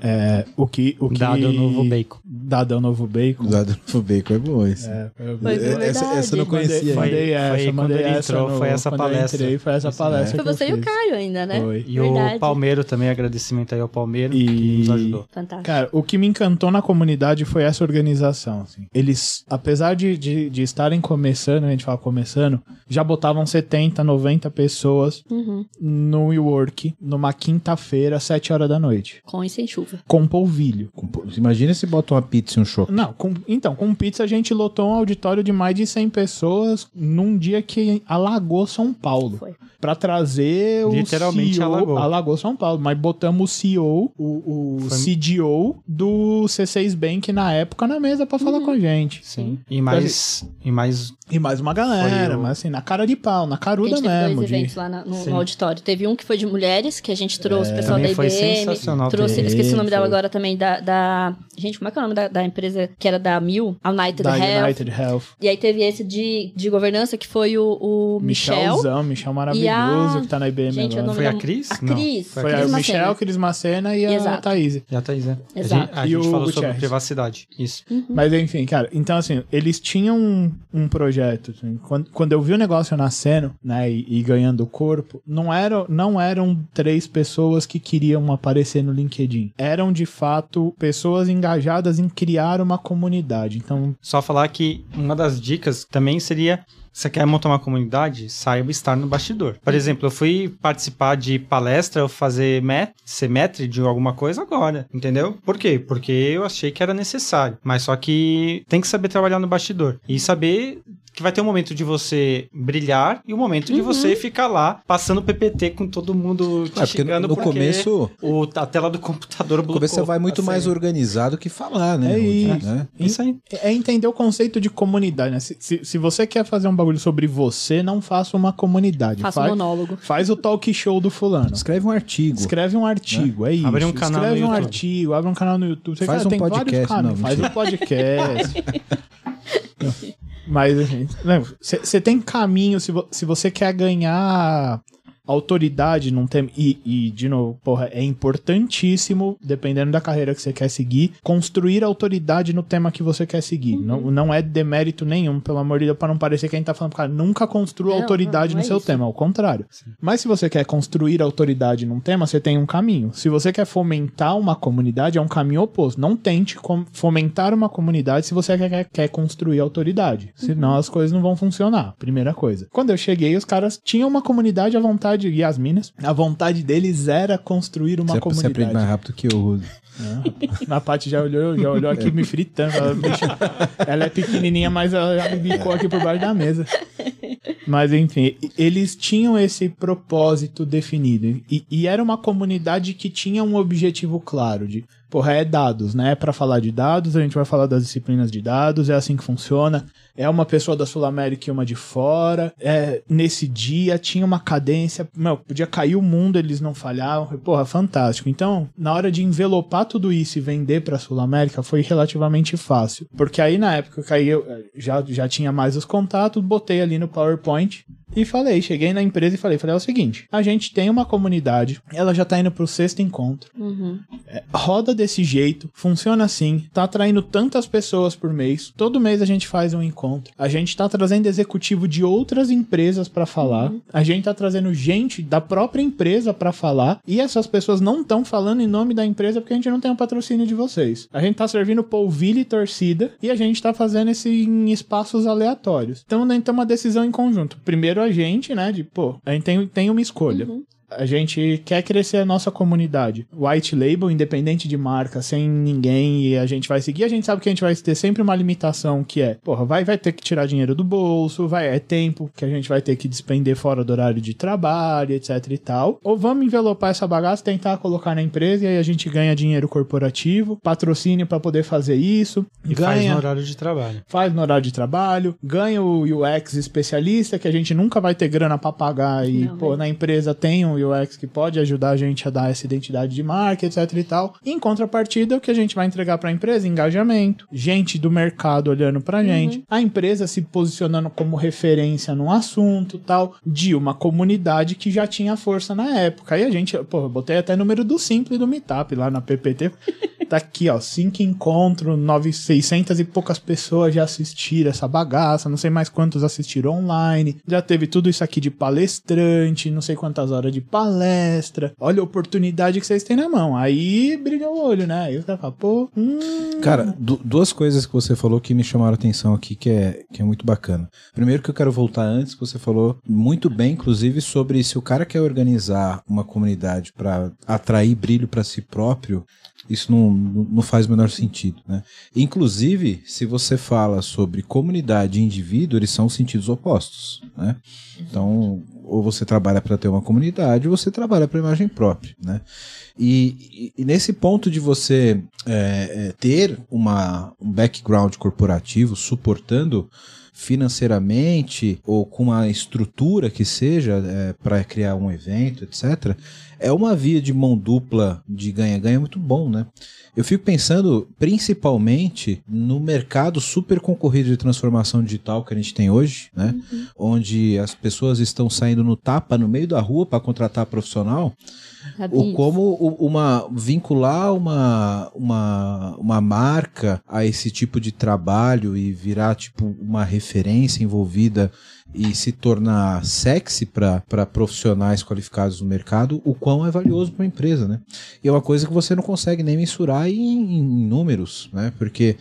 é, o que. O que Dado o novo bacon. Dado o novo bacon. Usado no bacon é bom esse. É, é essa, essa eu não conhecia. Mandei, essa, foi mandei quando ele essa entrou, no- foi essa palestra. entrei, foi essa palestra Foi que eu você e o. Caio ainda, né? Foi. E Verdade. o Palmeiro também, agradecimento aí ao Palmeiro, que E- nos ajudou. Fantástico. Cara, o que me encantou na comunidade foi essa organização. assim. Eles, apesar de, de, de estarem começando, a gente fala começando, já botavam 70, 90 pessoas Uhum. no WeWork numa quinta-feira, 7 horas da noite. Com sem chuva. Com polvilho. Com- Imagina se bota uma pizza e um chopp. Não, com- então, com pizza a gente lotou um auditório de mais de 100 pessoas num dia que alagou São Paulo. Foi. Pra trazer o Literalmente CEO, alagou. São Paulo, mas botamos o CEO, o, o Foi- CDO do C6 Bank na época na mesa pra Uhum. falar com a gente. Sim. E mais, e mais E mais uma galera, o- mas assim, na cara de pau, na A caruda gente teve mesmo. dois de- eventos lá na- no, no auditório. Teve um que foi de mulheres, que a gente trouxe o pessoal da IBM. sensacional Trouxe, também. Esqueci o nome dela agora também, da, da- Gente, como é que é o nome da, da empresa que era da Mil? A United da Health. United Health. E aí teve esse de, de governança, que foi o, o Michel. Michelzão, Michel maravilhoso, a- que tá na IBM Gente, agora. não Foi a Cris? A Não, Cris. foi a. Michel, Cris Macena e a. Thaís. E a Thaís, né? A Exato. gente, a E gente falou sobre Gutierrez. privacidade. Isso. Mas enfim, cara, então assim, eles tinham um, um projeto. assim, quando, quando eu vi o negócio nascendo, né, e, e ganhando corpo, não, era, não eram três pessoas que queriam aparecer no LinkedIn. Eram, de fato, pessoas engajadas em criar uma comunidade. Então, Só falar que uma das dicas também seria. Você quer montar uma comunidade? Saiba estar no bastidor. Por exemplo, eu fui participar de palestra, eu fazer met, semestre de alguma coisa agora, entendeu? Por quê? Porque eu achei que era necessário. Mas só que tem que saber trabalhar no bastidor. E saber que vai ter um momento de você brilhar e um momento de você ficar lá passando PPT com todo mundo te É, porque no, xingando no porque começo, o, a tela do computador no blocou. começo você vai muito a mais senha. organizado que falar, né? É Rudy, isso. né? Isso aí. é entender o conceito de comunidade, né? Se, se, se você quer fazer um bagulho sobre você, não faça uma comunidade. Faça um faz, monólogo. faz o talk show do fulano. Escreve um artigo. Escreve um artigo, é isso. Abre um canal Escreve no um YouTube. artigo, abre um canal no YouTube. Você Faz cara, um tem podcast, canais. não, Faz um podcast. Mas, você tem caminho, se, vo, se você quer ganhar autoridade num tema. E, e, de novo, porra, é importantíssimo, dependendo da carreira que você quer seguir, construir autoridade no tema que você quer seguir. Uhum. Não, não é demérito nenhum, pelo amor de Deus, para não parecer que a gente tá falando, cara, nunca construa não, autoridade não, não no é seu isso. tema, ao contrário. Sim. Mas se você quer construir autoridade num tema, você tem um caminho. Se você quer fomentar uma comunidade, é um caminho oposto. Não tente fomentar uma comunidade se você quer, quer construir autoridade. Uhum. Senão as coisas não vão funcionar. Primeira coisa. Quando eu cheguei, os caras tinham uma comunidade à vontade vontade, e as minas, a vontade deles era construir uma você, comunidade. Você aprende mais rápido que eu, Rudo. Na parte já olhou, já olhou aqui me fritando. Ela, bicho, ela é pequenininha, mas ela já me bicou aqui por baixo da mesa. Mas enfim, eles tinham esse propósito definido. E, e, era uma comunidade que tinha um objetivo claro de, porra, é dados, né? Para falar de dados, a gente vai falar das disciplinas de dados, é assim que funciona é uma pessoa da Sul América e uma de fora. É, nesse dia tinha uma cadência, meu, podia cair o mundo, eles não falhavam. Porra, fantástico. Então, na hora de envelopar tudo isso e vender para Sul América foi relativamente fácil, porque aí na época que eu já já tinha mais os contatos, botei ali no PowerPoint e falei, cheguei na empresa e falei, falei, é o seguinte, a gente tem uma comunidade, ela já tá indo pro sexto encontro, uhum. é, roda desse jeito, funciona assim, tá atraindo tantas pessoas por mês, todo mês a gente faz um encontro, a gente tá trazendo executivo de outras empresas para falar, uhum. a gente tá trazendo gente da própria empresa para falar, e essas pessoas não estão falando em nome da empresa porque a gente não tem um patrocínio de vocês. A gente tá servindo polvilha e torcida, e a gente tá fazendo isso em espaços aleatórios. Então, a gente tem uma decisão em conjunto. Primeiro a gente, né, de, pô, a gente tem, tem uma escolha. Uhum. A gente quer crescer a nossa comunidade. White label, independente de marca, sem ninguém, e a gente vai seguir. A gente sabe que a gente vai ter sempre uma limitação que é, porra, vai, vai ter que tirar dinheiro do bolso, vai, é tempo que a gente vai ter que despender fora do horário de trabalho, etc e tal. Ou vamos envelopar essa bagaça, tentar colocar na empresa e aí a gente ganha dinheiro corporativo, patrocínio para poder fazer isso. E ganha, faz no horário de trabalho. Faz no horário de trabalho, ganha o UX especialista, que a gente nunca vai ter grana para pagar e, Não, pô, na empresa tem um UX que pode ajudar a gente a dar essa identidade de marca, etc e tal. em contrapartida, o que a gente vai entregar para a empresa? Engajamento, gente do mercado olhando pra gente, uhum. a empresa se posicionando como referência no assunto, tal, de uma comunidade que já tinha força na época. Aí a gente, pô, eu botei até número do Simples do Meetup lá na PPT. tá aqui, ó, cinco encontros, 900 e poucas pessoas já assistiram essa bagaça, não sei mais quantos assistiram online. Já teve tudo isso aqui de palestrante, não sei quantas horas de palestra. Olha a oportunidade que vocês têm na mão. Aí brilha o olho, né? Aí o cara fala, pô. Hum... Cara, duas coisas que você falou que me chamaram a atenção aqui, que é, que é muito bacana. Primeiro que eu quero voltar antes, que você falou muito bem, inclusive, sobre se o cara quer organizar uma comunidade para atrair brilho para si próprio, isso não, não faz o menor sentido. Né? Inclusive, se você fala sobre comunidade e indivíduo, eles são sentidos opostos. Né? Então, ou você trabalha para ter uma comunidade, ou você trabalha para imagem própria. Né? E, e, nesse ponto de você é, é, ter uma, um background corporativo suportando financeiramente ou com uma estrutura que seja é, para criar um evento, etc., é uma via de mão dupla de ganha-ganha muito bom, né? Eu fico pensando principalmente no mercado super concorrido de transformação digital que a gente tem hoje, né? Uhum. Onde as pessoas estão saindo no tapa no meio da rua para contratar profissional. O como uma vincular uma, uma, uma marca a esse tipo de trabalho e virar tipo uma referência envolvida e se tornar sexy para profissionais qualificados no mercado, o quão é valioso para uma empresa, né? E é uma coisa que você não consegue nem mensurar em, em números, né? Porque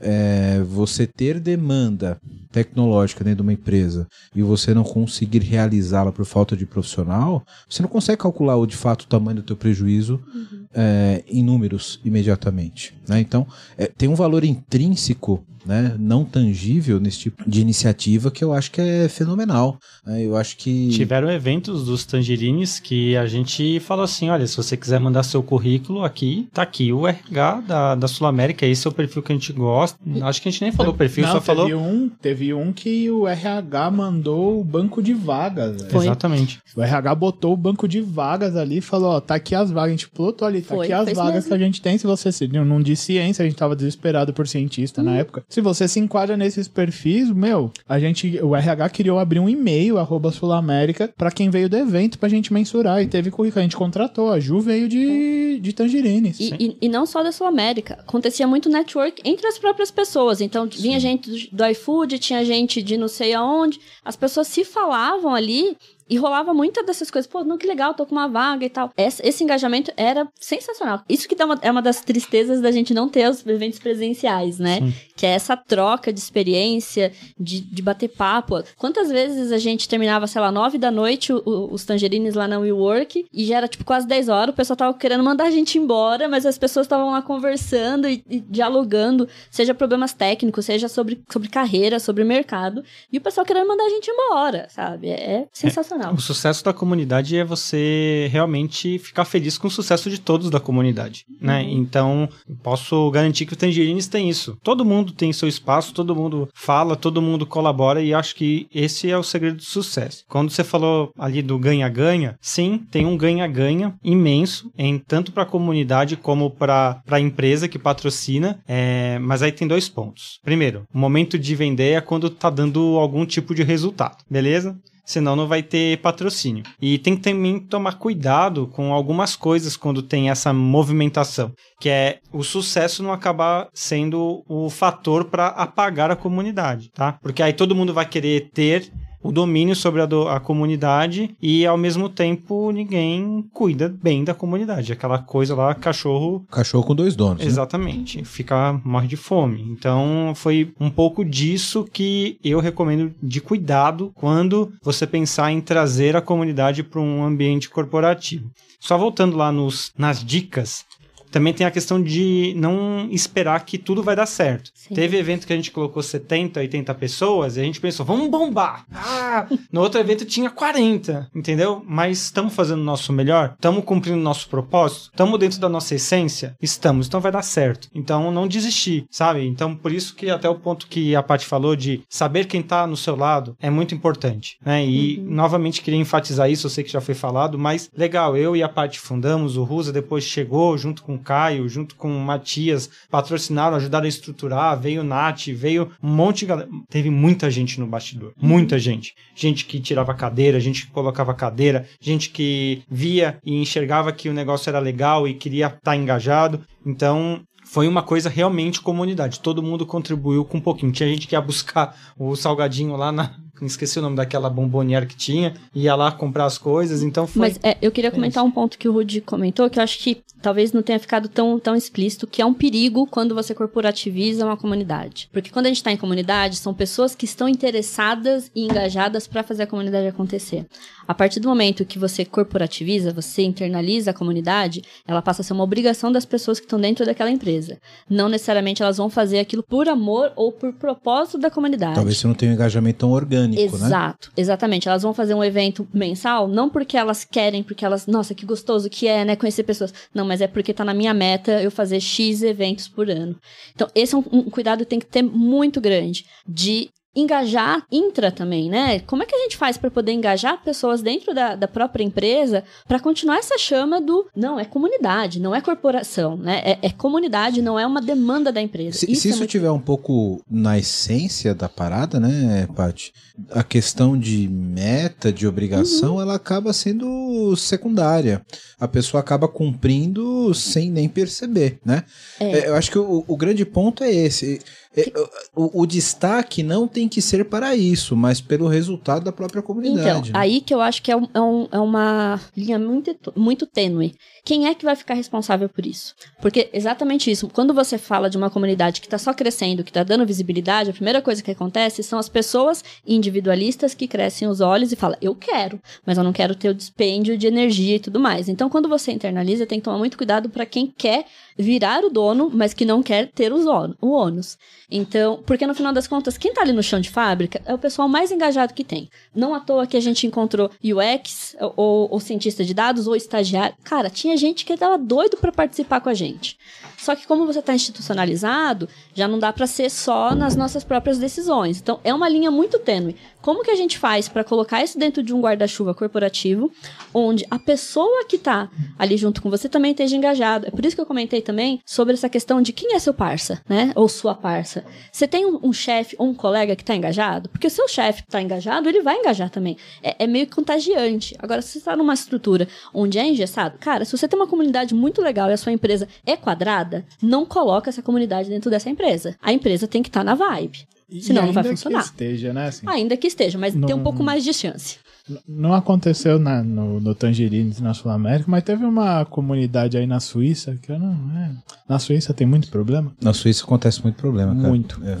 é, você ter demanda tecnológica dentro de uma empresa e você não conseguir realizá-la por falta de profissional, você não consegue calcular o, de fato o tamanho do teu prejuízo uhum. é, em números imediatamente. Né? Então, é, tem um valor intrínseco né, não tangível nesse tipo de iniciativa que eu acho que é fenomenal. Né? Eu acho que. Tiveram eventos dos Tangerines que a gente falou assim: olha, se você quiser mandar seu currículo aqui, tá aqui o RH da, da Sul América, esse é o perfil que a gente gosta. Acho que a gente nem falou o perfil, não, só teve falou. Um, teve teve um que o RH mandou o banco de vagas. Foi. Exatamente. O RH botou o banco de vagas ali e falou, ó, tá aqui as vagas. A gente plotou ali, tá Foi, aqui as vagas mesmo. que a gente tem. Se você se... Não, não disse ciência, a gente tava desesperado por cientista Hum. na época. Se você se enquadra nesses perfis, meu, a gente, o RH queria abrir um e-mail, arroba Sul América, pra quem veio do evento pra gente mensurar. E teve currículo, a gente contratou. A Ju veio de, de Tangerines. E, e- e não só da Sul América. Acontecia muito network entre as próprias pessoas. Então, vinha gente do, do iFood, tinha gente de não sei aonde. As pessoas se falavam ali e rolava muita dessas coisas. Pô, não, que legal, tô com uma vaga e tal. Esse, esse engajamento era sensacional. Isso que uma- é uma das tristezas da gente não ter os eventos presenciais, né? Sim. Que é essa troca de experiência, de, de bater papo. Quantas vezes a gente terminava, sei lá, nove da noite, o- o- os tangerines lá na WeWork, e já era tipo quase 10 horas, o pessoal tava querendo mandar a gente embora, mas as pessoas estavam lá conversando e, e dialogando, seja problemas técnicos, seja sobre, sobre carreira, sobre mercado, e o pessoal querendo mandar a gente embora, sabe? É, é sensacional. O sucesso da comunidade é você realmente ficar feliz com o sucesso de todos da comunidade, né? Então, eu posso garantir que o Tangerines tem isso. Todo mundo tem seu espaço, todo mundo fala, todo mundo colabora e acho que esse é o segredo do sucesso. Quando você falou ali do ganha-ganha, sim, tem um ganha-ganha imenso, em tanto para a comunidade como para a empresa que patrocina, é, mas aí tem dois pontos. Primeiro, o momento de vender é quando tá dando algum tipo de resultado, beleza? Senão não vai ter patrocínio. E tem que também tomar cuidado com algumas coisas quando tem essa movimentação, que é o sucesso não acabar sendo o fator para apagar a comunidade, tá? Porque aí todo mundo vai querer ter o domínio sobre a, do- a comunidade e ao mesmo tempo ninguém cuida bem da comunidade. Aquela coisa lá, cachorro Cachorro com dois donos. né? Exatamente, fica morre de fome. Então foi um pouco disso que eu recomendo de cuidado quando você pensar em trazer a comunidade para um ambiente corporativo. Só voltando lá nos, nas dicas, também tem a questão de não esperar que tudo vai dar certo. Sim. Teve evento que a gente colocou 70, 80 pessoas e a gente pensou, vamos bombar! Ah! No outro evento tinha 40, entendeu? Mas estamos fazendo o nosso melhor? Estamos cumprindo o nosso propósito? Estamos dentro da nossa essência? Estamos, então vai dar certo. Então não desistir, sabe? Então por isso que até o ponto que a Paty falou de saber quem tá no seu lado é muito importante, né? E novamente queria enfatizar isso, eu sei que já foi falado, mas legal, eu e a Paty fundamos, o Rusa depois chegou junto com o Caio, junto com o Matias, patrocinaram, ajudaram a estruturar, veio o Nath, veio um monte de galera. Teve muita gente no bastidor, muita gente. Gente que tirava cadeira, gente que colocava cadeira, gente que via e enxergava que o negócio era legal e queria estar engajado. Então, foi uma coisa realmente comunidade. Todo mundo contribuiu com um pouquinho. Tinha gente que ia buscar o salgadinho lá na. Esqueci o nome daquela bomboniere que tinha, ia lá comprar as coisas, então foi. Mas é, eu queria é comentar um ponto que o Rudy comentou, que eu acho que talvez não tenha ficado tão, tão explícito, que é um perigo quando você corporativiza uma comunidade. Porque quando a gente está em comunidade, são pessoas que estão interessadas e engajadas para fazer a comunidade acontecer. A partir do momento que você corporativiza, você internaliza a comunidade, ela passa a ser uma obrigação das pessoas que estão dentro daquela empresa. Não necessariamente elas vão fazer aquilo por amor ou por propósito da comunidade. Talvez você não tenha um engajamento tão orgânico, né? Exato, exatamente. Elas vão fazer um evento mensal, não porque elas querem, porque elas, nossa, que gostoso que é, né, conhecer pessoas. Não, mas é porque tá na minha meta eu fazer X eventos por ano. Então, esse é um, um cuidado que tem que ter muito grande de engajar intra também, né? Como é que a gente faz para poder engajar pessoas dentro da, da própria empresa para continuar essa chama do não é comunidade, não é corporação, né? É, é comunidade, não é uma demanda da empresa. Se, se é isso muito- tiver um pouco na essência da parada, né, Paty? A questão de meta, de obrigação, ela acaba sendo secundária. A pessoa acaba cumprindo sem nem perceber, né? É. É, eu acho que o, o grande ponto é esse. É, o, o destaque não tem que ser para isso, mas pelo resultado da própria Então, comunidade. né? aí que eu acho que é, um- é um- é uma linha muito, muito tênue. Quem é que vai ficar responsável por isso? Porque exatamente isso. Quando você fala de uma comunidade que está só crescendo, que está dando visibilidade, a primeira coisa que acontece são as pessoas individualistas que crescem os olhos e falam, eu quero, mas eu não quero ter o dispêndio de energia e tudo mais. Então, quando você internaliza, tem que tomar muito cuidado para quem quer virar o dono, mas que não quer ter os ônus- o ônus. Então, porque no final das contas, quem tá ali no chão de fábrica, é o pessoal mais engajado que tem. Não à toa que a gente encontrou UX, ou, ou cientista de dados, ou estagiário. Cara, tinha gente que tava doido para participar com a gente. Só que como você está institucionalizado, já não dá para ser só nas nossas próprias decisões. Então, é uma linha muito tênue. Como que a gente faz para colocar isso dentro de um guarda-chuva corporativo, onde a pessoa que está ali junto com você também esteja engajada? É por isso que eu comentei também sobre essa questão de quem é seu parça, né? Ou sua parça. Você tem um, um chefe ou um colega que está engajado? Porque o seu chefe está engajado, ele vai engajar também. É, é meio contagiante. Agora, se você está numa estrutura onde é engessado, cara, se você tem uma comunidade muito legal e a sua empresa é quadrada, não coloca essa comunidade dentro dessa empresa. A empresa tem que estar tá na vibe. Senão não vai funcionar. Que esteja, né? Assim, ainda que esteja, mas não, tem um pouco mais de chance. Não aconteceu na, no, no Tangerines na Sul América, mas teve uma comunidade aí na Suíça que eu não. É, na Suíça tem muito problema. Na Suíça acontece muito problema, cara. Muito. É,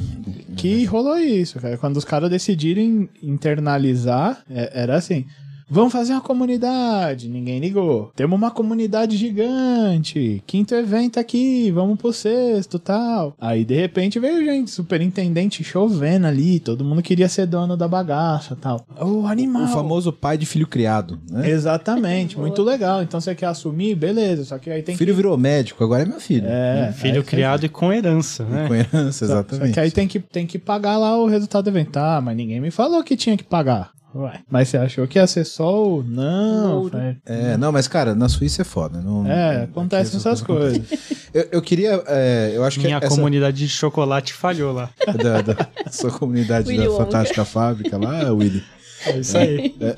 que rolou isso, cara. Quando os caras decidirem internalizar, é, era assim. Vamos fazer uma comunidade. Ninguém ligou. Temos uma comunidade gigante. Quinto evento aqui. Vamos pro sexto tal. Aí de repente veio gente, superintendente chovendo ali. Todo mundo queria ser dono da bagaça tal. O animal. O famoso pai de filho criado. Né? Exatamente. muito legal. Então você quer assumir? Beleza. Só que aí tem filho que... virou médico. Agora é meu filho. É. Filho criado e com herança, né? Com herança, exatamente. Só, só que aí tem que, tem que pagar lá o resultado do evento. Ah, mas ninguém me falou que tinha que pagar. Ué, mas você achou que ia ser só o... Não, É, não, mas cara, na Suíça é foda. Não, é, acontecem essas coisas. eu, eu, queria, é, eu acho Minha que essa... comunidade de chocolate falhou lá. Da, da sua comunidade da Fantástica Fábrica lá, Willy. É isso aí. É.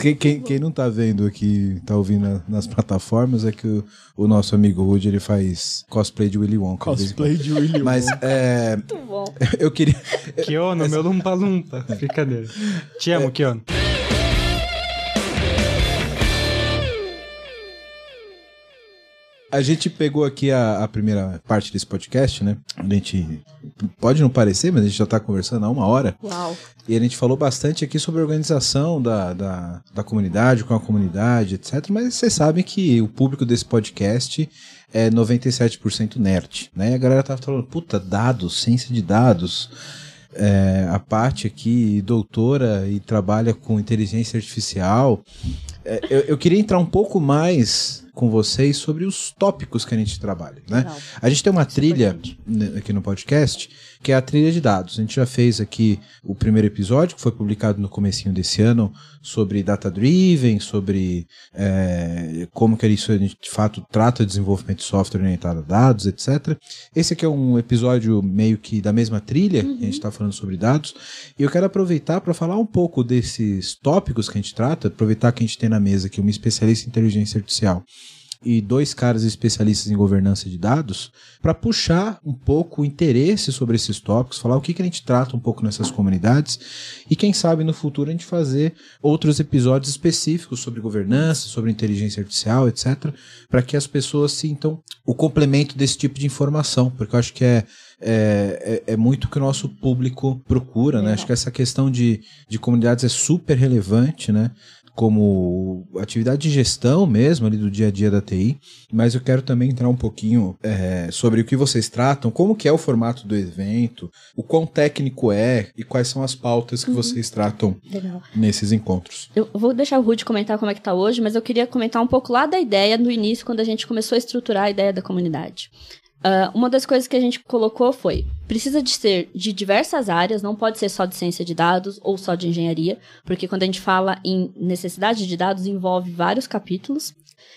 Quem, quem, quem, não tá vendo aqui, tá ouvindo nas plataformas, é que o, o nosso amigo Rudy, ele faz cosplay de Willy Wonka. Cosplay de Willy Wonka. Mas, é... Muito bom. Eu queria... Kiono, meu lumpa-lumpa. Brincadeira. Te amo, é... Kiono. A gente pegou aqui a, a, primeira parte desse podcast, né? A gente pode não parecer, mas a gente já está conversando há uma hora. Uau. E a gente falou bastante aqui sobre a organização da, da, da comunidade, com a comunidade, etc. Mas vocês sabem que o público desse podcast é 97% nerd, né? E a galera tava falando, puta, dados, ciência de dados. É, a parte aqui, doutora e trabalha com inteligência artificial. É, eu, eu queria entrar um pouco mais com vocês sobre os tópicos que a gente trabalha, né? A gente tem uma trilha aqui no podcast que é a trilha de dados. A gente já fez aqui o primeiro episódio, que foi publicado no comecinho desse ano, sobre data-driven, sobre é, como que isso de fato trata desenvolvimento de software orientado a dados, etc. Esse aqui é um episódio meio que da mesma trilha, uhum. que a gente está falando sobre dados, e eu quero aproveitar para falar um pouco desses tópicos que a gente trata, aproveitar que a gente tem na mesa aqui uma especialista em inteligência artificial e dois caras especialistas em governança de dados para puxar um pouco o interesse sobre esses tópicos, falar o que, que a gente trata um pouco nessas comunidades e quem sabe no futuro a gente fazer outros episódios específicos sobre governança, sobre inteligência artificial, etc, para que as pessoas sintam o complemento desse tipo de informação, porque eu acho que é é, é, é, muito que o nosso público procura, né? Acho que essa questão de, de comunidades é super relevante, né? Como atividade de gestão mesmo ali do dia a dia da TI, mas eu quero também entrar um pouquinho é, sobre o que vocês tratam, como que é o formato do evento, o quão técnico é e quais são as pautas que uhum. vocês tratam Legal. nesses encontros. Eu vou deixar o Rude comentar como é que tá hoje, mas eu queria comentar um pouco lá da ideia no início, quando a gente começou a estruturar a ideia da comunidade. Uh, uma das coisas que a gente colocou foi: precisa de ser de diversas áreas, não pode ser só de ciência de dados ou só de engenharia, porque quando a gente fala em necessidade de dados, envolve vários capítulos.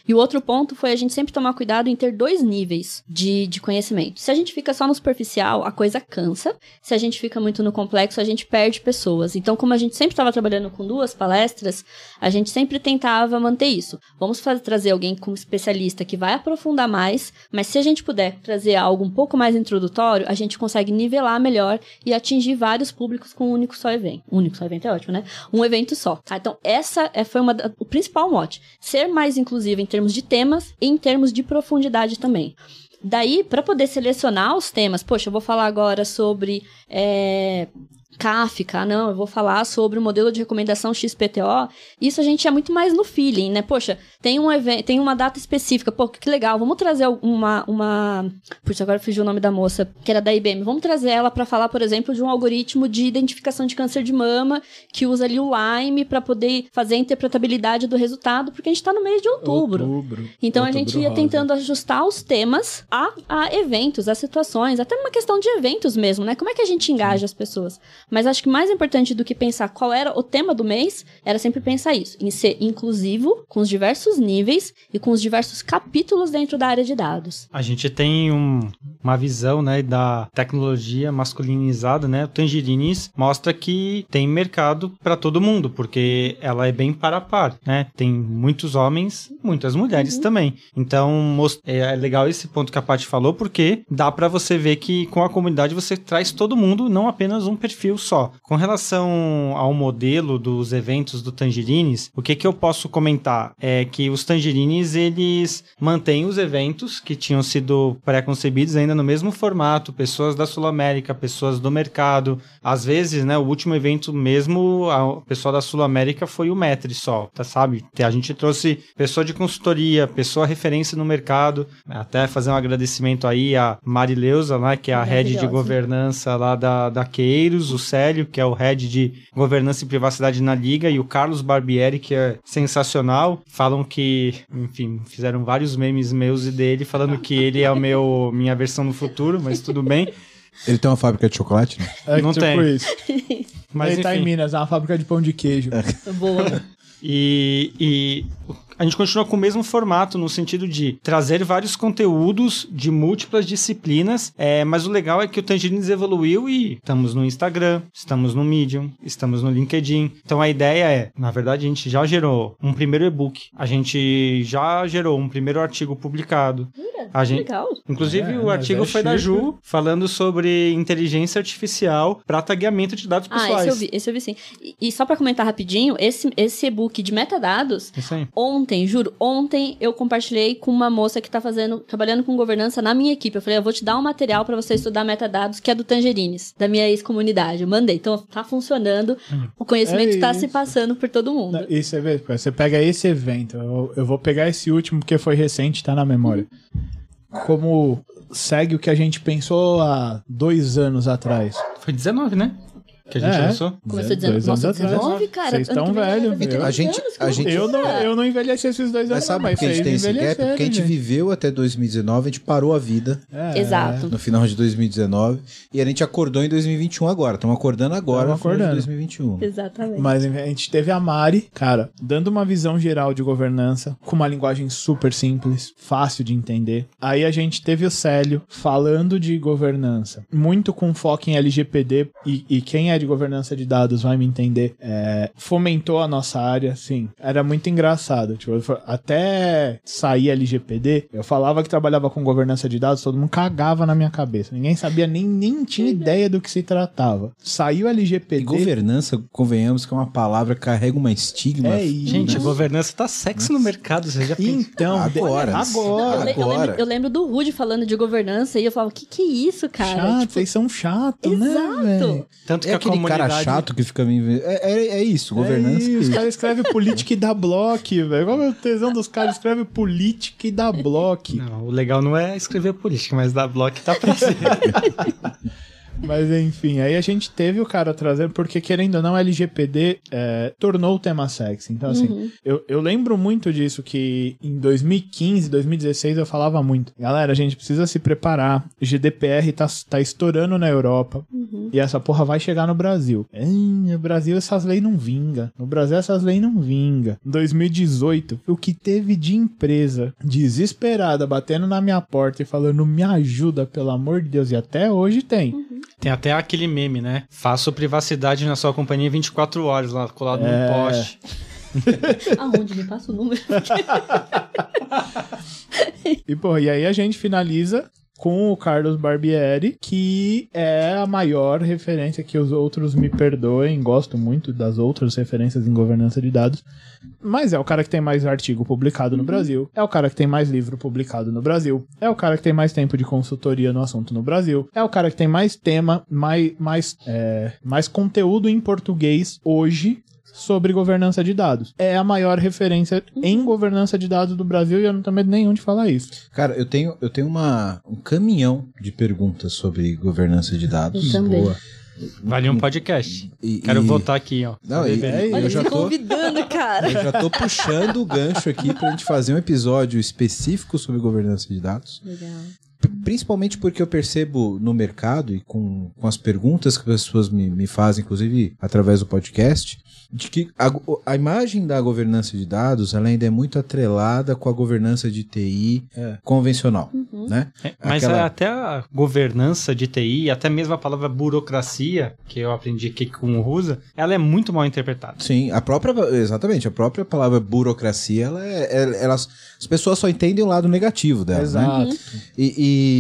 E o outro ponto foi a gente sempre tomar cuidado em ter dois níveis de, de conhecimento. Se a gente fica só no superficial, a coisa cansa. Se a gente fica muito no complexo, a gente perde pessoas. Então, como a gente sempre estava trabalhando com duas palestras, a gente sempre tentava manter isso. Vamos fazer, trazer alguém como especialista que vai aprofundar mais, mas se a gente puder trazer algo um pouco mais introdutório, a gente consegue nivelar melhor e atingir vários públicos com um único só evento. Um único só evento é ótimo, né? Um evento só. Tá? Então, essa é, foi uma, o principal mote. Ser mais inclusivo em termos de temas e em termos de profundidade também. Daí, para poder selecionar os temas, poxa, eu vou falar agora sobre é, Kafka, não, eu vou falar sobre o modelo de recomendação XPTO. Isso a gente é muito mais no feeling, né? Poxa, tem um evento, tem uma data específica, pô, que legal, vamos trazer uma uma, puxa, agora fugiu o nome da moça, que era da IBM. Vamos trazer ela para falar, por exemplo, de um algoritmo de identificação de câncer de mama que usa ali o Lyme para poder fazer a interpretabilidade do resultado, porque a gente tá no mês de outubro. Outubro. Então a Outubro gente ia rosa. tentando ajustar os temas a, a eventos, a situações, até numa questão de eventos mesmo, né? Como é que a gente engaja as pessoas? Mas acho que mais importante do que pensar qual era o tema do mês, era sempre pensar isso, em ser inclusivo, com os diversos níveis e com os diversos capítulos dentro da área de dados. A gente tem um- uma visão, né, da tecnologia masculinizada, né? O Tangerines mostra que tem mercado para todo mundo, porque ela é bem para a par, né? Tem muitos homens, muitas mulheres também. Então, mos- é legal esse ponto que a Paty falou, porque dá para você ver que com a comunidade você traz todo mundo, não apenas um perfil só. Com relação ao modelo dos eventos do Tangerines, o que que eu posso comentar é que os Tangerines eles mantêm os eventos que tinham sido pré-concebidos ainda no mesmo formato, pessoas da Sul América, pessoas do mercado. Às vezes, né, o último evento mesmo, a pessoa da Sul América foi o Metri só, tá, sabe? A gente trouxe pessoa de consultoria, pessoa referência no mercado, até fazer um agradecimento aí a Marileuza, né, que é a head de governança lá da, da Queiros, o Célio, que é o head de governança e privacidade na liga, e o Carlos Barbieri, que é sensacional. Falam que, enfim, fizeram vários memes meus e dele, falando que ele é o meu minha versão no futuro, mas tudo bem. Ele tem uma fábrica de chocolate, né? É Não tipo tem. isso. Mas Ele tá em enfim. Minas, é uma fábrica de pão de queijo. Boa. E, e a gente continua com o mesmo formato, no sentido de trazer vários conteúdos de múltiplas disciplinas, é, mas o legal é que o Tangerines evoluiu e estamos no Instagram, estamos no Medium, estamos no LinkedIn. Então a ideia é, na verdade, a gente já gerou um primeiro e-book, a gente já gerou um primeiro artigo publicado. A gente, Legal. Inclusive, É, o artigo é foi da chique. Ju, falando sobre inteligência artificial para tagueamento de dados Ah, pessoais. esse eu vi, esse eu vi sim. E, e só pra comentar rapidinho, esse, esse e-book de metadados, Isso aí. Ontem, juro, ontem eu compartilhei com uma moça que tá fazendo, trabalhando com governança na minha equipe. Eu falei, eu vou te dar um material pra você estudar metadados, que é do Tangerines, da minha ex-comunidade. Eu mandei. Então tá funcionando, o conhecimento É tá se isso. passando por todo mundo. Não, E você vê, você pega esse evento, eu, eu vou pegar esse último porque foi recente, tá na memória. Como segue o que a gente pensou há dois anos atrás. Foi 19, né? Que a gente É. lançou. Começou Dois dizendo, anos nossa, atrás. 19, cara. Vocês estão velho, viu? A gente- 10 anos, a gente- Eu não, eu não envelheci esses dois Mas anos, sabe não, por que a gente tem esse gap? Porque a gente viveu até 2019, a gente parou a vida É, Exato. no final de 2019 e a gente acordou em 2021 agora. Estamos acordando agora Tamo no final de acordando. 2021. Exatamente. Mas a gente teve a Mari, cara, dando uma visão geral de governança, com uma linguagem super simples, fácil de entender. Aí a gente teve o Célio falando de governança, muito com foco em LGPD, e, e quem é de governança de dados vai me entender. é, fomentou a nossa área, sim. Era muito engraçado. Tipo, até sair LGPD, eu falava que trabalhava com governança de dados, todo mundo cagava na minha cabeça. Ninguém sabia, nem, nem tinha ideia do que se tratava. Saiu E LGPD. governança, convenhamos que é uma palavra que carrega uma estigma. É isso. Gente, né? a governança tá sexy no mercado, você já pensa. Então, de- Agora. Eu, agora. le- eu Agora. lembro, eu lembro do Rude falando de governança e eu falava, que que é isso, cara? Chato, Tipo, vocês são chatos, né, Exato. velho? Tanto que É a aquele cara chato que fica me. É, é, é isso, governança. É É isso, os isso. caras escrevem política e dá bloco, velho. Qual é o tesão dos caras? Escreve política e dá bloco. Não, o legal não é escrever política, mas dar bloco tá pra ser. Mas enfim, aí a gente teve o cara trazendo, porque querendo ou não, LGPD é, tornou o tema sexy. Então, assim, Uhum. eu, eu lembro muito disso, que em 2015, 2016 eu falava muito. Galera, a gente precisa se preparar. GDPR tá, tá estourando na Europa. Uhum. E essa porra vai chegar no Brasil. É, no Brasil essas leis não vinga. No Brasil essas leis não vinga. Em 2018, o que teve de empresa desesperada batendo na minha porta e falando me ajuda, pelo amor de Deus, e até hoje tem. Tem até aquele meme, né? Faço privacidade na sua companhia 24 horas lá, colado É. num poste. Aonde? Me passa o número. E, pô, e aí a gente finaliza com o Carlos Barbieri, que é a maior referência que os outros me perdoem. Gosto muito das outras referências em governança de dados, mas é o cara que tem mais artigo publicado no Brasil, é o cara que tem mais livro publicado no Brasil, é o cara que tem mais tempo de consultoria no assunto no Brasil, é o cara que tem mais tema, mais, mais, é, mais conteúdo em português hoje sobre governança de dados. É a maior referência em governança de dados do Brasil e eu não tenho medo nenhum de falar isso. Cara, eu tenho, eu tenho uma, um caminhão de perguntas sobre governança de dados. Eu também. Boa. Vale um podcast. E- Quero e- voltar aqui, ó. Não, e- É, Olha, eu já tô, convidando, cara. eu já tô puxando o gancho aqui pra gente fazer um episódio específico sobre governança de dados. Legal. Principalmente porque eu percebo no mercado e com, com as perguntas que as pessoas me, me fazem, inclusive através do podcast, de que a, a imagem da governança de dados ela ainda é muito atrelada com a governança de TI convencional, né? É, mas Aquela- é até a governança de TI, até mesmo a palavra burocracia, que eu aprendi aqui com o Rusa, ela é muito mal interpretada. Sim, a própria, exatamente, a própria palavra burocracia, ela é, é- elas, as pessoas só entendem o lado negativo dela, né? Exato. E, e-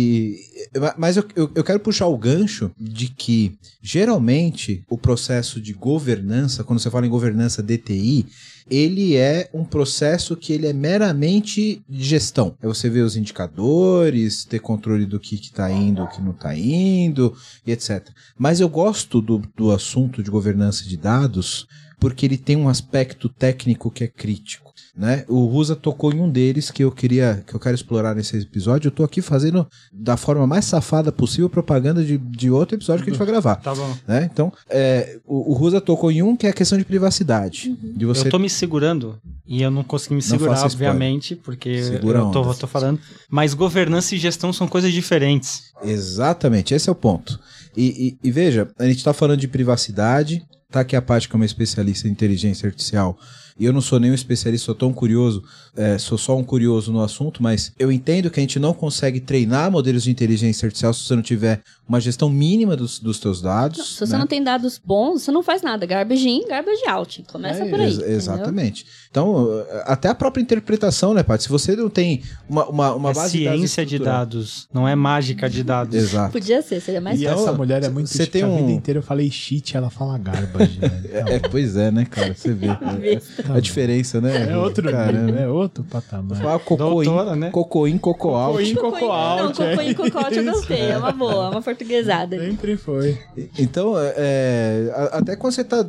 mas eu, eu, eu quero puxar o gancho de que geralmente o processo de governança, quando você fala em governança DTI, ele é um processo que ele é meramente de gestão. É você ver os indicadores, ter controle do que está indo, o que não está indo, e etc. Mas eu gosto do, do assunto de governança de dados porque ele tem um aspecto técnico que é crítico. Né? O Rusa tocou em um deles que eu queria que eu quero explorar nesse episódio. Eu tô aqui fazendo da forma mais safada possível propaganda de, de outro episódio que a gente vai gravar. Tá bom. Né? Então, é, o, o Rusa tocou em um que é a questão de privacidade. De você Eu tô me segurando e eu não consegui me segurar, obviamente, porque Segura eu tô, tô falando. Mas governança e gestão são coisas diferentes. Exatamente, esse é o ponto. E, e- e veja, a gente está falando de privacidade, tá aqui a parte que é uma especialista em inteligência artificial. E eu não sou nenhum especialista, sou tão curioso, é, sou só um curioso no assunto, mas eu entendo que a gente não consegue treinar modelos de inteligência artificial se você não tiver uma gestão mínima dos, dos teus dados. Se você né? não tem dados bons, você não faz nada. Garbage in, garbage out. Começa É, por aí. Ex- entendeu? exatamente. Então, até a própria interpretação, né, Paty? Se você não tem uma, uma, uma é base ciência de dados, não é mágica de dados. Exato. Podia ser, seria mais E Então, essa mulher é muito você tem A vida um- inteira eu falei shit, ela fala garbage. né? É, é, pois é, né, cara? Você vê. A diferença, né? É outro, Caramba. é outro patamar. Fala cocoim, Doutora, né? cocoim, coco out. Cocoim, coco Não, é cocoim, coco out eu gostei. É uma boa, é uma portuguesada. Sempre foi. Então, é, a- até quando você tá,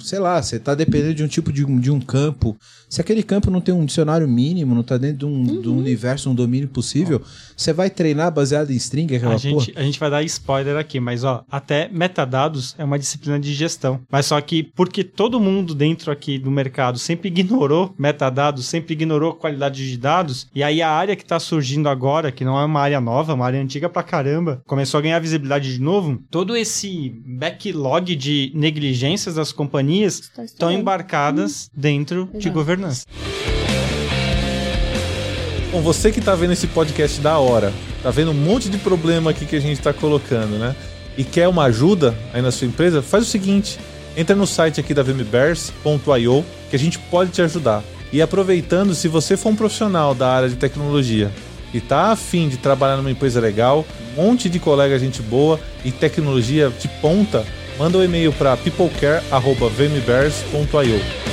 sei lá, você tá dependendo de um tipo de, de um campo, se aquele campo não tem um dicionário mínimo, não tá dentro de um, de um universo, um domínio possível, você vai treinar baseado em string, aquela A porra. gente, a gente vai dar spoiler aqui, mas ó, até metadados é uma disciplina de gestão. Mas só que porque todo mundo dentro aqui do mercado sempre ignorou metadados, sempre ignorou qualidade de dados, e aí a área que tá surgindo agora, que não é uma área nova, uma área antiga pra caramba, começou a ganhar visibilidade de novo, todo esse backlog de negligências das companhias estão embarcadas dentro de Exato. Governança. Bom, você que tá vendo esse podcast da hora, tá vendo um monte de problema aqui que a gente tá colocando, né? E quer uma ajuda aí na sua empresa, faz o seguinte: entra no site aqui da vmbears.io que a gente pode te ajudar. E aproveitando, se você for um profissional da área de tecnologia e tá afim de trabalhar numa empresa legal, um monte de colega gente boa e tecnologia de ponta, manda um e-mail para peoplecare@vmbears.io.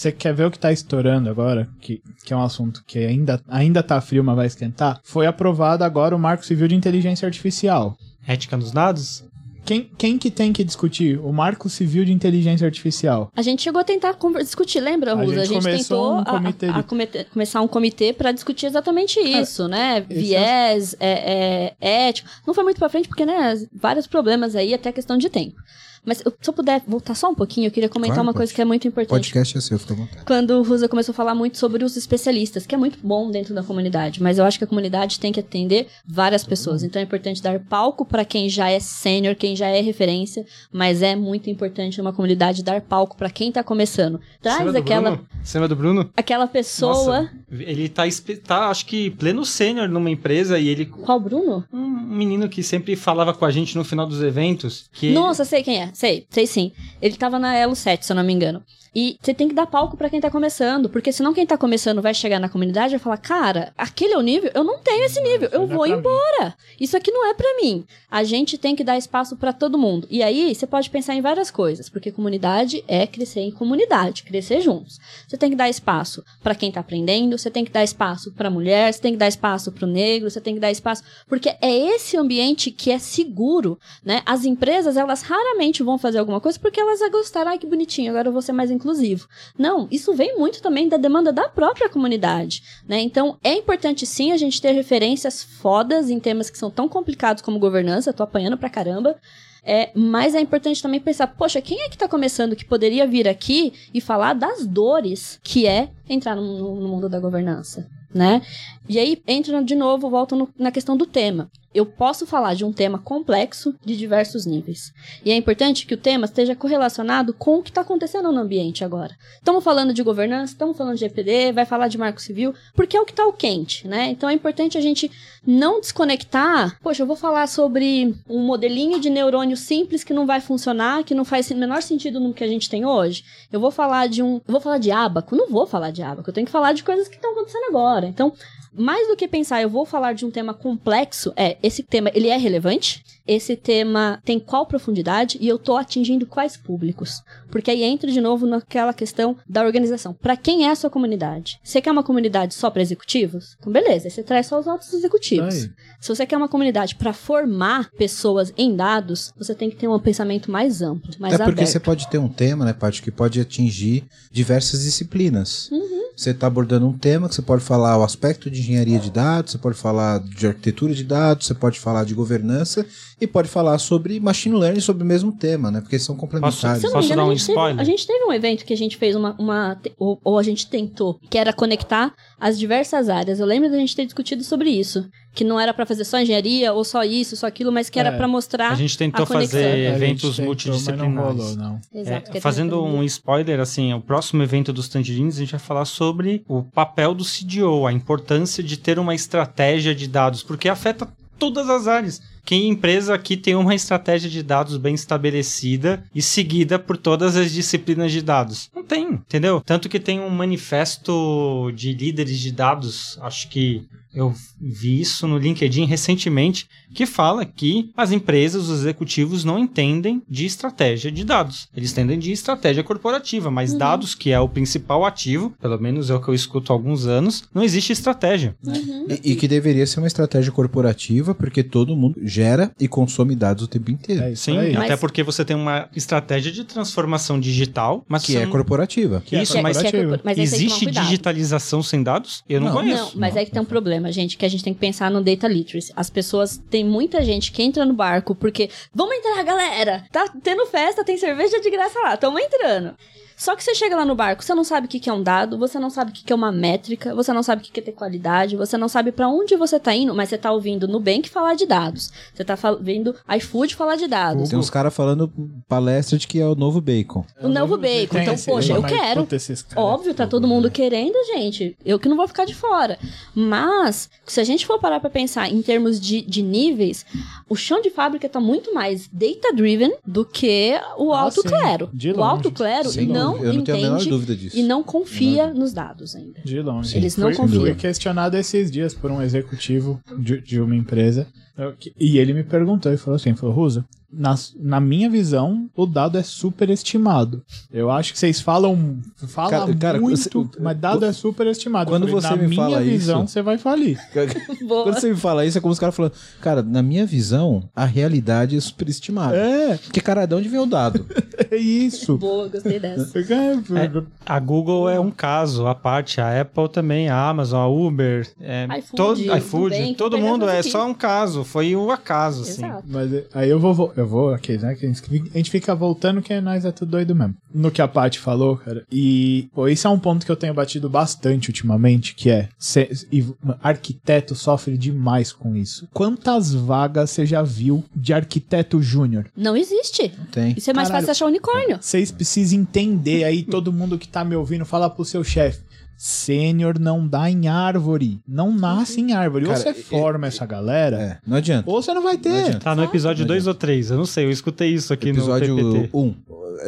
Você quer ver o que tá estourando agora? Que, que é um assunto que ainda, ainda tá frio, mas vai esquentar? Foi aprovado agora o Marco Civil de Inteligência Artificial. Ética nos dados? Quem, quem que tem que discutir? O Marco Civil de Inteligência Artificial. A gente chegou a tentar discutir, lembra, A Rusa? A gente gente, começou tentou um a- comitê a- de- a comete- começar um comitê pra discutir exatamente isso, né? esse Viés, é, é, ético. Não foi muito pra frente porque, né, vários problemas aí, até questão de tempo. Mas eu- se eu puder voltar só um pouquinho, eu queria comentar Claro, uma pode. coisa que é muito importante. Podcast é seu, fica à vontade. Quando o Rusa começou a falar muito sobre os especialistas, que é muito bom dentro da comunidade, mas eu acho que a comunidade tem que atender várias pessoas. Então é importante dar palco para quem já é sênior, quem já é referência, mas é muito importante numa comunidade dar palco para quem tá começando. Traz aquela, Bruno? Do Bruno? aquela pessoa. Nossa, ele tá, tá, acho que pleno sênior numa empresa e ele. Qual Bruno? Um, menino que sempre falava com a gente no final dos eventos. Que... Nossa, sei quem é. Sei, sei sim. Ele tava na Elo 7, se eu não me engano. E você tem que dar palco para quem tá começando, porque senão quem tá começando vai chegar na comunidade e vai falar: "Cara, aquele é o nível, eu não tenho esse nível, eu é vou embora. Isso aqui não é para mim". A gente tem que dar espaço para todo mundo. E aí você pode pensar em várias coisas, porque comunidade é crescer em comunidade, crescer juntos. Você tem que dar espaço para quem tá aprendendo, você tem que dar espaço para mulher, você tem que dar espaço para o negro, você tem que dar espaço, porque é esse ambiente que é seguro, né? As empresas, elas raramente vão fazer alguma coisa porque elas vão gostar, ai que bonitinho, agora eu vou ser mais inclusivo. Não, isso vem muito também da demanda da própria comunidade, né? Então, é importante sim a gente ter referências fodas em temas que são tão complicados como governança, tô apanhando pra caramba. É, mas é importante também pensar, poxa, quem é que tá começando que poderia vir aqui e falar das dores que é entrar no, no mundo da governança, né? E aí entra de novo, volta no- na questão do tema. Eu posso falar de um tema complexo de diversos níveis. E é importante que o tema esteja correlacionado com o que está acontecendo no ambiente agora. Estamos falando de governança, estamos falando de EPD, vai falar de marco civil, porque é o que está o quente, né? Então é importante a gente não desconectar. Poxa, eu vou falar sobre um modelinho de neurônio simples que não vai funcionar, que não faz o menor sentido no que a gente tem hoje. Eu vou falar de um. Eu vou falar de abaco. Não vou falar de abaco. Eu tenho que falar de coisas que estão acontecendo agora. Então, mais do que pensar, eu vou falar de um tema complexo, é, esse tema, ele é relevante? Esse tema tem qual profundidade? E eu tô atingindo quais públicos? Porque aí entra de novo naquela questão da organização. Para quem é a sua comunidade? Você quer uma comunidade só para executivos? Então, beleza, aí você traz só os altos executivos. Se você quer uma comunidade para formar pessoas em dados, você tem que ter um pensamento mais amplo, mais É porque aberto. você pode ter um tema, né, Paty, que pode atingir diversas disciplinas. Uhum. Você está abordando um tema que você pode falar o aspecto de engenharia de dados, você pode falar de arquitetura de dados, você pode falar de governança e pode falar sobre machine learning sobre o mesmo tema, né? Porque são complementares. Posso engano, dar um a, gente teve, spoiler? a gente teve um evento que a gente fez uma. uma ou, ou a gente tentou, que era conectar as diversas áreas. Eu lembro da gente ter discutido sobre isso. Que não era pra fazer só engenharia, ou só isso, só aquilo, mas que era É. pra mostrar. A gente tentou a fazer eventos tentou, multidisciplinares. Mas não rolou, não. Exato, É, fazendo um spoiler, assim, o próximo evento dos Tangerines, a gente vai falar sobre o papel do CDO, a importância de ter uma estratégia de dados, porque afeta todas as áreas. Quem empresa aqui tem uma estratégia de dados bem estabelecida e seguida por todas as disciplinas de dados? Não tem, entendeu? Tanto que tem um manifesto de líderes de dados, acho que eu vi isso no LinkedIn recentemente, que fala que as empresas, os executivos não entendem de estratégia de dados. Eles entendem de estratégia corporativa, mas dados, que é o principal ativo, pelo menos é o que eu escuto há alguns anos, não existe estratégia. Uhum. E, e que deveria ser uma estratégia corporativa, porque todo mundo gera e consome dados o tempo inteiro. É isso Sim, aí. Mas- até porque você tem uma estratégia de transformação digital, mas que é não- corporativa. Que é Isso, mas corporativo. corpor- mas tem que tomar existe cuidado. digitalização sem dados? Eu não, Não. conheço. Não, mas é que tem um problema, gente, que a gente tem que pensar no data literacy. As pessoas, tem muita gente que entra no barco porque, vamos entrar, galera! Tá tendo festa, tem cerveja de graça lá, tamo entrando. Só que você chega lá no barco, você não sabe o que que é um dado, você não sabe o que que é uma métrica, você não sabe o que que é ter qualidade, você não sabe pra onde você tá indo, mas você tá ouvindo Nubank falar de dados. Você tá vendo iFood falar de dados. Tem uns caras falando palestra de que é o novo bacon. O novo bacon. Então, esse- poxa, eu quero. Óbvio, tá todo mundo querendo, gente. Eu que não vou ficar de fora. Mas, se a gente for parar pra pensar em termos de, de níveis, o chão de fábrica tá muito mais data-driven do que o Ah, alto sim. clero. De o longe. alto clero Sem não dúvida. Eu não tenho a menor dúvida disso. e não confia nos dados ainda. De longe. Eles não Fui- confiam. Fui questionado esses dias por um executivo de, de uma empresa. eu- que- E ele me perguntou e falou assim: falou, Rusa, na, na minha visão, o dado é superestimado. Eu acho que vocês falam, falam Cara- cara, muito, você- mas dado é superestimado. Quando falei, você na me minha fala visão, isso- você vai falir. Boa. Quando você me fala isso, é como os caras falando, cara, na minha visão, a realidade é superestimada. É, Porque, cara, de onde vem o dado? é isso. Boa, gostei dessa. É, A Google é um caso, a parte, a Apple também, a Amazon, a Uber, é, iFood, todo, iFood, todo mundo é aqui. só um caso, foi o acaso, assim. Exato. Mas eh, aí eu vou, vo- eu vou aqui, né? Que a gente fica- voltando que nós é tudo doido mesmo. No que a Paty falou, cara. E, pô, isso é um ponto que eu tenho batido bastante ultimamente, que é cê- e arquiteto sofre demais com isso. Quantas vagas você já viu de arquiteto júnior? Não existe. Tem. Isso é mais Caralho. fácil achar unicórnio. Vocês precisam entender aí, todo mundo que tá me ouvindo, fala pro seu chefe. Sênior não dá em árvore. Não nasce em árvore. ou Cara, você e- forma essa galera, É, não adianta. ou você não vai Não ter. adianta. Tá no episódio Não 2 ou 3, eu não sei, eu escutei isso aqui Episódio no PPT. 1.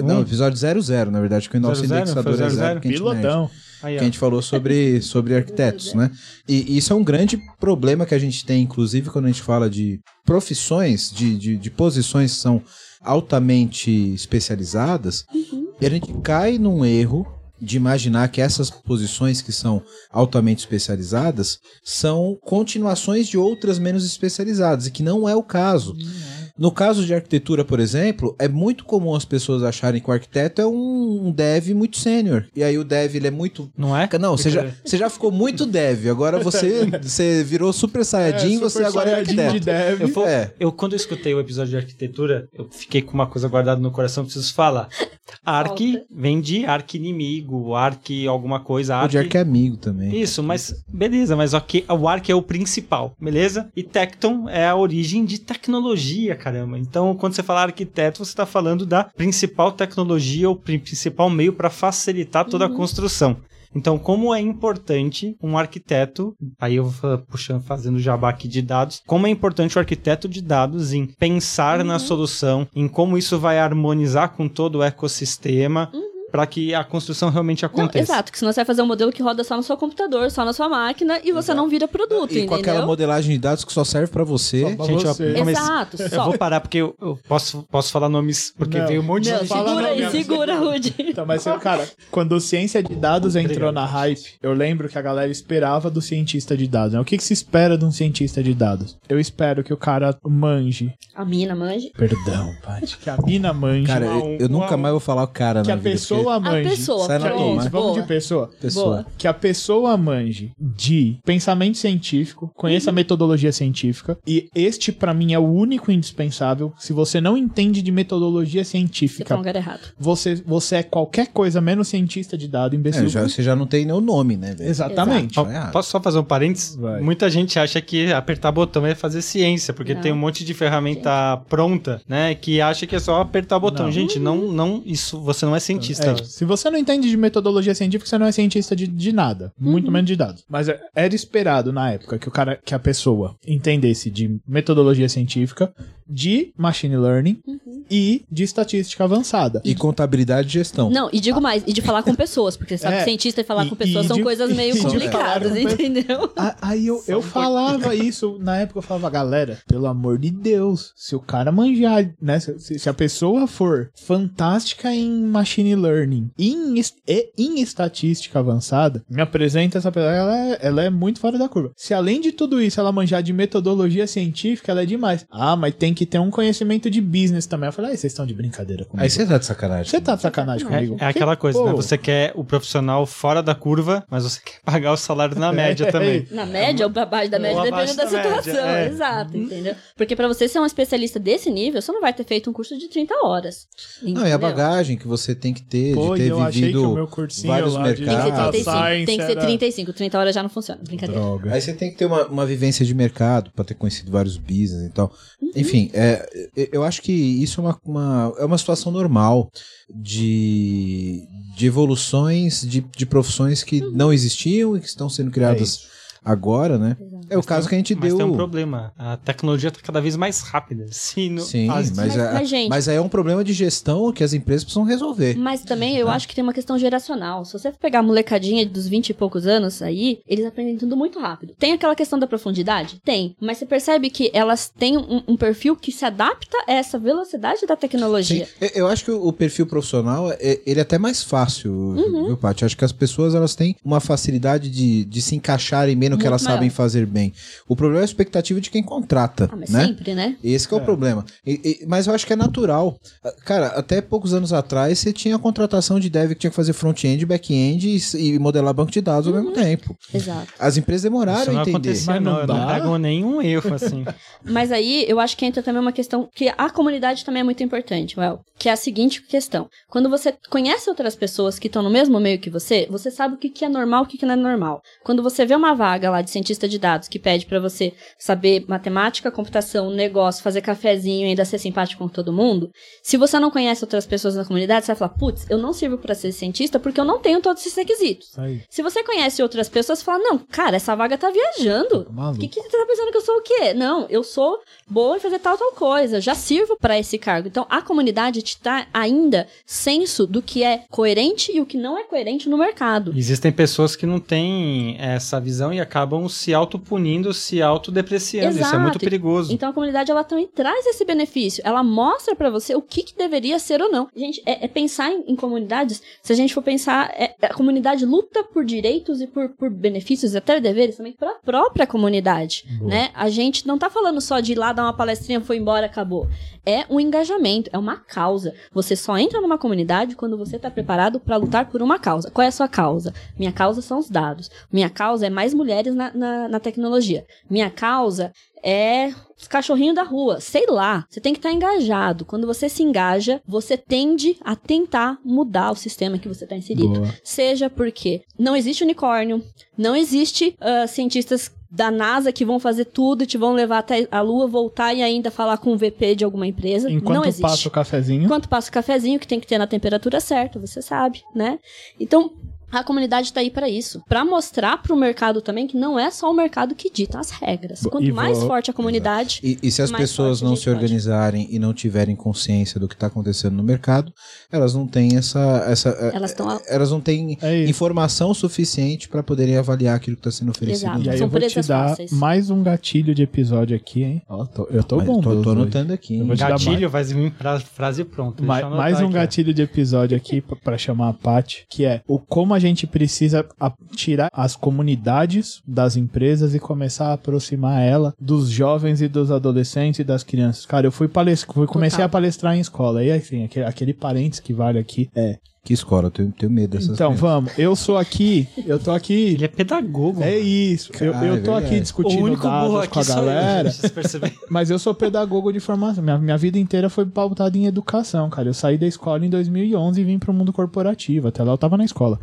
Não, Um? episódio 00, na verdade, que o nosso 00? indexador Foi é 00? zero. Pilotão. Aí, que a gente falou sobre, sobre arquitetos, né? E isso é um grande problema que a gente tem, inclusive, quando a gente fala de profissões, de, de, de posições que são altamente especializadas, e a gente cai num erro de imaginar que essas posições que são altamente especializadas são continuações de outras menos especializadas, e que não é o caso. No caso de arquitetura, por exemplo, é muito comum as pessoas acharem que o arquiteto é um um dev muito sênior. E aí o dev ele é muito Não é? não, você já, Porque- você já ficou muito dev. Agora você, você virou super saiyajin, você Super agora é arquiteto. de dev. Eu, vou- É. eu, quando eu escutei o episódio de arquitetura, eu fiquei com uma coisa guardada no coração, preciso falar. Arc vem de arc inimigo, arc alguma coisa, O arc... de arque é amigo também. Isso, mas beleza, mas ok, o arc é o principal, beleza? E Tecton é a origem de tecnologia, caramba. Então, quando você fala arquiteto, você está falando da principal tecnologia, o pri- principal meio para facilitar toda a construção. Então, como é importante um arquiteto, aí eu vou puxando, fazendo jabá aqui de dados, como é importante o arquiteto de dados em pensar na solução, em como isso vai harmonizar com todo o ecossistema, para que a construção realmente Não, aconteça. exato, que senão você vai fazer um modelo que roda só no seu computador, só na sua máquina, e você não vira produto, E com entendeu? aquela modelagem de dados que só serve pra você. Só pra Gente, você. come- Exato, Eu só. vou parar porque eu, eu posso, posso falar nomes, porque Não. veio um monte Não, de fala segura não, aí, segura, Rudy. Então, mas, cara, quando ciência de dados entrou na hype, eu lembro que a galera esperava do cientista de dados. Né? O que, que se espera de um cientista de dados? Eu espero que o cara manje. A mina, manje. Perdão, Paty. Que a mina manje. Cara, eu, eu nunca mais vou falar o cara que na a vida, pessoa A manje. pessoa, Sai a- pronto, toma. Vamos boa. de pessoa. pessoa. Boa. Que a pessoa manje de pensamento científico, conheça a metodologia científica, e este, pra mim, é o único indispensável. Se você não entende de metodologia Você científica, tá no lugar errado. você, você é qualquer coisa menos cientista de dado, imbecil. É, já, você já não tem nem o nome, né, velho? Exatamente. Ó, Tá errado. Posso só fazer um parênteses? Vai. Muita gente acha que apertar botão é fazer ciência, porque Não. tem um monte de ferramenta pronta, né? Que acha que é só apertar botão. Não. Gente, não, não, isso você não é cientista. É, se você não entende de metodologia científica, você não é cientista de, de nada, muito menos de dados. Mas é- era esperado na época que o cara, que a pessoa entendesse de metodologia científica, de machine learning e de estatística avançada. E contabilidade e gestão. Não, e digo mais, e de falar com pessoas, porque você sabe É, que cientista e falar e- com pessoas são de- coisas meio complicadas, entendeu? Aí eu, eu falava isso, na época eu falava, galera, pelo amor de Deus, se o cara manjar, né, se, se a pessoa for fantástica em machine learning em, e em estatística avançada, me apresenta essa pessoa, ela é, ela é muito fora da curva. Se além de tudo isso ela manjar de metodologia científica, ela é demais. Ah, mas tem que ter um conhecimento de business também. Eu falei, ah, vocês estão de brincadeira comigo. Aí você tá de sacanagem. Você tá de sacanagem É, comigo? é aquela coisa, Pô, né? Você quer o profissional fora da curva, mas você quer pagar o salário na média também. Na média ou abaixo da média, Ou dependendo da da média, situação. é. Exato, entendeu? Porque pra você ser um especialista desse nível, você não vai ter feito um curso de 30 horas. Não, e a entendeu? bagagem que você tem que ter, Pô, de ter eu achei que vivido o meu cursinho vários lá de Tem que ser mercados. 35. Science Tem que ser era- 35. 30 horas já não funciona. Brincadeira. Droga. Aí você tem que ter uma, uma vivência de mercado pra ter conhecido vários business e tal. Uhum. Enfim, é, eu- acho que isso é uma, uma- é uma situação normal de, de evoluções de, de profissões que Uhum. não existiam e que estão sendo criadas agora, né? Exato. É o caso que a gente Mas deu. tem um problema. A tecnologia está cada vez mais rápida. Se no- Sim, as- mas, Mas- é- mas, gente- mas aí é um problema de gestão que as empresas precisam resolver. Mas também eu acho que tem uma questão geracional. Se você for pegar a molecadinha dos 20 e poucos anos aí, eles aprendem tudo muito rápido. Tem aquela questão da profundidade? Tem. Mas você percebe que elas têm um, um perfil que se adapta a essa velocidade da Sim, tecnologia. eu- eu acho que o perfil profissional, é- ele é até mais fácil, Uhum. viu, Paty? Acho que as pessoas elas têm uma facilidade de, de se encaixarem bem no que elas sabem maior. fazer bem. O problema é a expectativa de quem contrata, Ah, mas né? sempre, né? Esse que é, o problema. E- e- mas eu acho que é natural. Cara, até poucos anos atrás você tinha a contratação de dev que tinha que fazer front-end, back-end e, e modelar banco de dados ao mesmo tempo. Exato. As empresas demoraram Isso a não entender. acontecia, Mas não não. Não pego nenhum erro, assim. Mas aí eu acho que entra também uma questão que a comunidade também é muito importante, Well, que é a seguinte questão. Quando você conhece outras pessoas que estão no mesmo meio que você, você sabe o que, que é normal e o que, que não é normal. Quando você vê uma vaga vaga lá de cientista de dados que pede pra você saber matemática, computação, negócio, fazer cafezinho e ainda ser simpático com todo mundo, se você não conhece outras pessoas na comunidade, você vai falar, putz, eu não sirvo pra ser cientista porque eu não tenho todos esses requisitos. Aí. Se você conhece outras pessoas, você fala, não, cara, essa vaga tá viajando. Tá O que, que você tá pensando que eu sou o quê? Não, eu sou boa em fazer tal, tal coisa. Já sirvo pra esse cargo. Então, a comunidade te dá ainda senso do que é coerente e o que não é coerente no mercado. Existem pessoas que não têm essa visão e acabam se autopunindo, se autodepreciando. Isso é muito perigoso. Então a comunidade ela também traz esse benefício. Ela mostra pra você o que, que deveria ser ou não. Gente, é, é pensar em, em comunidades. Se a gente for pensar, é- a comunidade luta por direitos e por, por benefícios e até deveres também para a própria comunidade, Boa. né? A gente não tá falando só de ir lá dar uma palestrinha, foi embora, acabou. É um engajamento, é uma causa. Você só entra numa comunidade quando você tá preparado pra lutar por uma causa. Qual é a sua causa? Minha causa são os dados. Minha causa é mais mulheres na, na, na tecnologia. Minha causa é os cachorrinhos da rua. Sei lá. Você tem que estar engajado. Quando você se engaja, você tende a tentar mudar o sistema que você está inserido. Boa. Seja porque não existe unicórnio, não existe ah, cientistas da NASA que vão fazer tudo e te vão levar até a Lua, voltar e ainda falar com o VP de alguma empresa. não Enquanto existe. passa o cafezinho. Enquanto passa o cafezinho, que tem que ter na temperatura certa, você sabe, né? Então, a comunidade está aí para isso. para mostrar para o mercado também que não é só o mercado que dita as regras. Quanto e mais vou- forte a comunidade, E, e se as mais pessoas a não se pode. organizarem e não tiverem consciência do que está acontecendo no mercado, elas não têm essa. essa eh, elas estão. elas não têm É informação suficiente para poderem avaliar aquilo que está sendo oferecido. Exato. E aí São eu vou te dar fáceis. mais um gatilho de episódio aqui, hein? Tô- eu tô Mas bom. tô, tô anotando aqui. Hein? Gatilho vai vir fra- frase pronta. Ma- mais um aqui, gatilho de episódio aqui pra- pra chamar a Paty, que é o como a gente precisa tirar as comunidades das empresas e começar a aproximar ela dos jovens e dos adolescentes e das crianças. Cara, eu fui palestrar, fui, comecei Total. a palestrar em escola. E assim, aquele, aquele parênteses que vale aqui é. Que escola? Eu tenho, tenho medo dessas Então, coisas. vamos, eu sou aqui, eu tô aqui. Ele é pedagogo. É isso. Eu, Cara, eu é tô aqui verdade. o discutindo dados com a aqui eu, galera. perceberam? Mas eu sou pedagogo de formação. Minha, minha vida inteira foi pautada em educação, cara. Eu saí da escola em 2011 e vim pro mundo corporativo. Até lá eu tava na escola.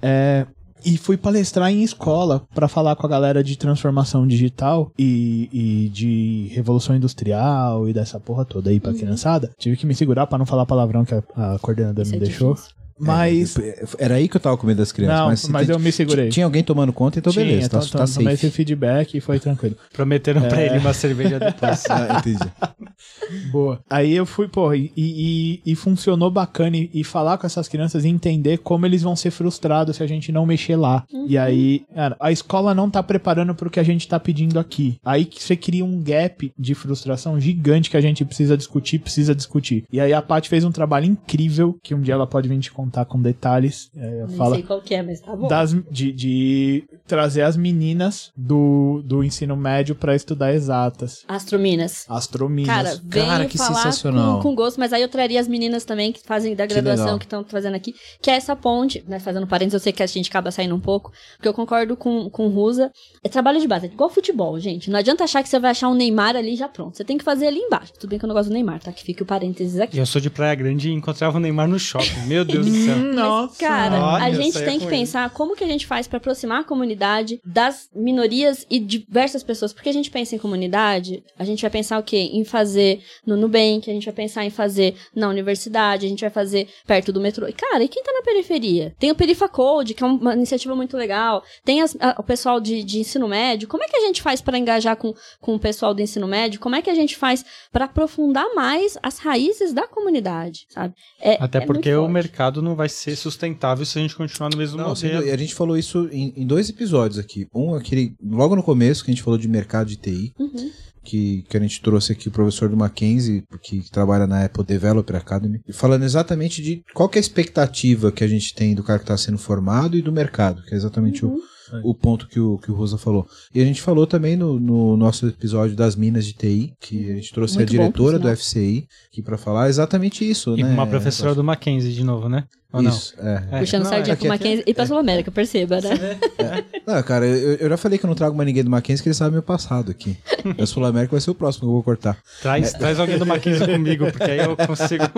É, e fui palestrar em escola pra falar com a galera de transformação digital e, e de revolução industrial e dessa porra toda aí pra criançada. Tive que me segurar pra não falar palavrão que a, a coordenadora Isso me é deixou. difícil. Mas. É, era aí que eu tava com medo das crianças. não, mas, mas, eu me segurei. Tinha alguém tomando conta, então Tinha, beleza. Tá, então, tá tomei esse safe. feedback e foi tranquilo. Prometeram pra É. ele uma cerveja depois. Ah, entendi. Boa. Aí eu fui, pô, e, e, e funcionou bacana. E, e falar com essas crianças e entender como eles vão ser frustrados se a gente não mexer lá. E aí, cara, a escola não tá preparando pro que a gente tá pedindo aqui. Aí que você cria um gap de frustração gigante que a gente precisa discutir, precisa discutir. E aí a Paty fez um trabalho incrível, que um dia ela pode vir te contar com detalhes. É, Nem fala sei qual que é, mas tá bom. das, de, de trazer as meninas do, do ensino médio pra estudar exatas. Astrominas. Astrominas. Cara, Cara, que falar sensacional. Com, com gosto, mas aí eu traria as meninas também que fazem da graduação, que estão fazendo aqui, que é essa ponte, né? Fazendo parênteses, eu sei que a gente acaba saindo um pouco, porque eu concordo com, com o Rusa. É trabalho de base, é igual futebol, gente. Não adianta achar que você vai achar um Neymar ali já pronto. Você tem que fazer ali embaixo. Tudo bem que eu não gosto do Neymar, tá? Que fique o parênteses aqui. Eu sou de Praia Grande e encontrava o Neymar no shopping. Meu Deus do céu. Nossa. Cara, Olha, a gente saía tem que pensar como que a gente faz pra aproximar a comunidade das minorias e diversas pessoas. Porque a gente pensa em comunidade, a gente vai pensar o quê? Em fazer no Nubank, a gente vai pensar em fazer na universidade, a gente vai fazer perto do metrô. E, cara, e quem tá na periferia? Tem o Perifacode, que é uma iniciativa muito legal. Tem as- a- o pessoal de, de ensino médio. Como é que a gente faz pra engajar com, com o pessoal do ensino médio? Como é que a gente faz pra aprofundar mais as raízes da comunidade, sabe? É- Até é porque o mercado não vai ser sustentável se a gente continuar no mesmo Não, modelo. a gente falou isso em, em dois episódios aqui. Um, aquele logo no começo, que a gente falou de mercado de TI, Uhum. que, que a gente trouxe aqui o professor do Mackenzie, que, que trabalha na Apple Developer Academy, e falando exatamente de qual que é a expectativa que a gente tem do cara que está sendo formado e do mercado, que é exatamente Uhum. o, o ponto que o, que o Rosa falou. E a gente falou também no, no nosso episódio das minas de TI, que a gente trouxe Muito a bom, diretora por do. FCI aqui para falar exatamente isso, E né? uma professora do Mackenzie de novo, né? Isso, é. É, Puxando não, sardinha é pro que- Mackenzie e pra Sul América, perceba, né? Não, cara, eu, eu já falei que eu não trago mais ninguém do Mackenzie, que ele sabe meu passado aqui. A Sul América vai ser o próximo que eu vou cortar. Traz, traz alguém do Mackenzie comigo, porque aí eu consigo.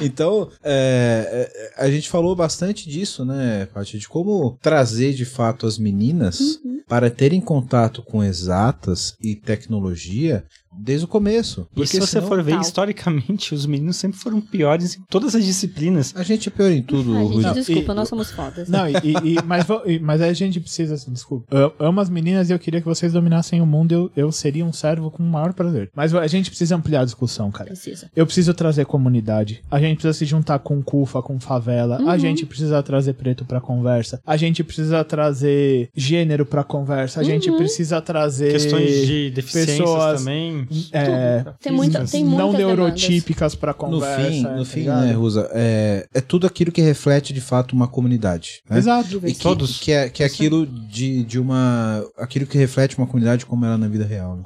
Então, é, é, a gente falou bastante disso, né, Paty? De como trazer de fato as meninas para terem contato com exatas e tecnologia desde o começo. E se você senão for ver Tal. historicamente, os meninos sempre foram piores em todas as disciplinas. A gente é pior em tudo, Ai, gente, Rudy. desculpa, e- nós somos fodas. Não, e, e- mas, mas a gente precisa, assim, desculpa. Eu amo as meninas e eu queria que vocês dominassem o mundo. Eu, eu seria um servo com o maior prazer. Mas a gente precisa ampliar a discussão, cara. Precisa. Eu preciso trazer comunidade. A gente precisa se juntar com CUFA, com favela. A gente precisa trazer preto pra conversa. A gente precisa trazer gênero pra conversa. A gente precisa trazer Questões de deficiências pessoas, também. É, Tem muita- tem não muitas neurotípicas pra No conversa. fim, tá no fim ligado? né, Rusa, é, é tudo aquilo que reflete de fato uma comunidade. Né? Exato. E que, Todos. que é, que é aquilo de, de uma. aquilo que reflete uma comunidade como ela é na vida real. né?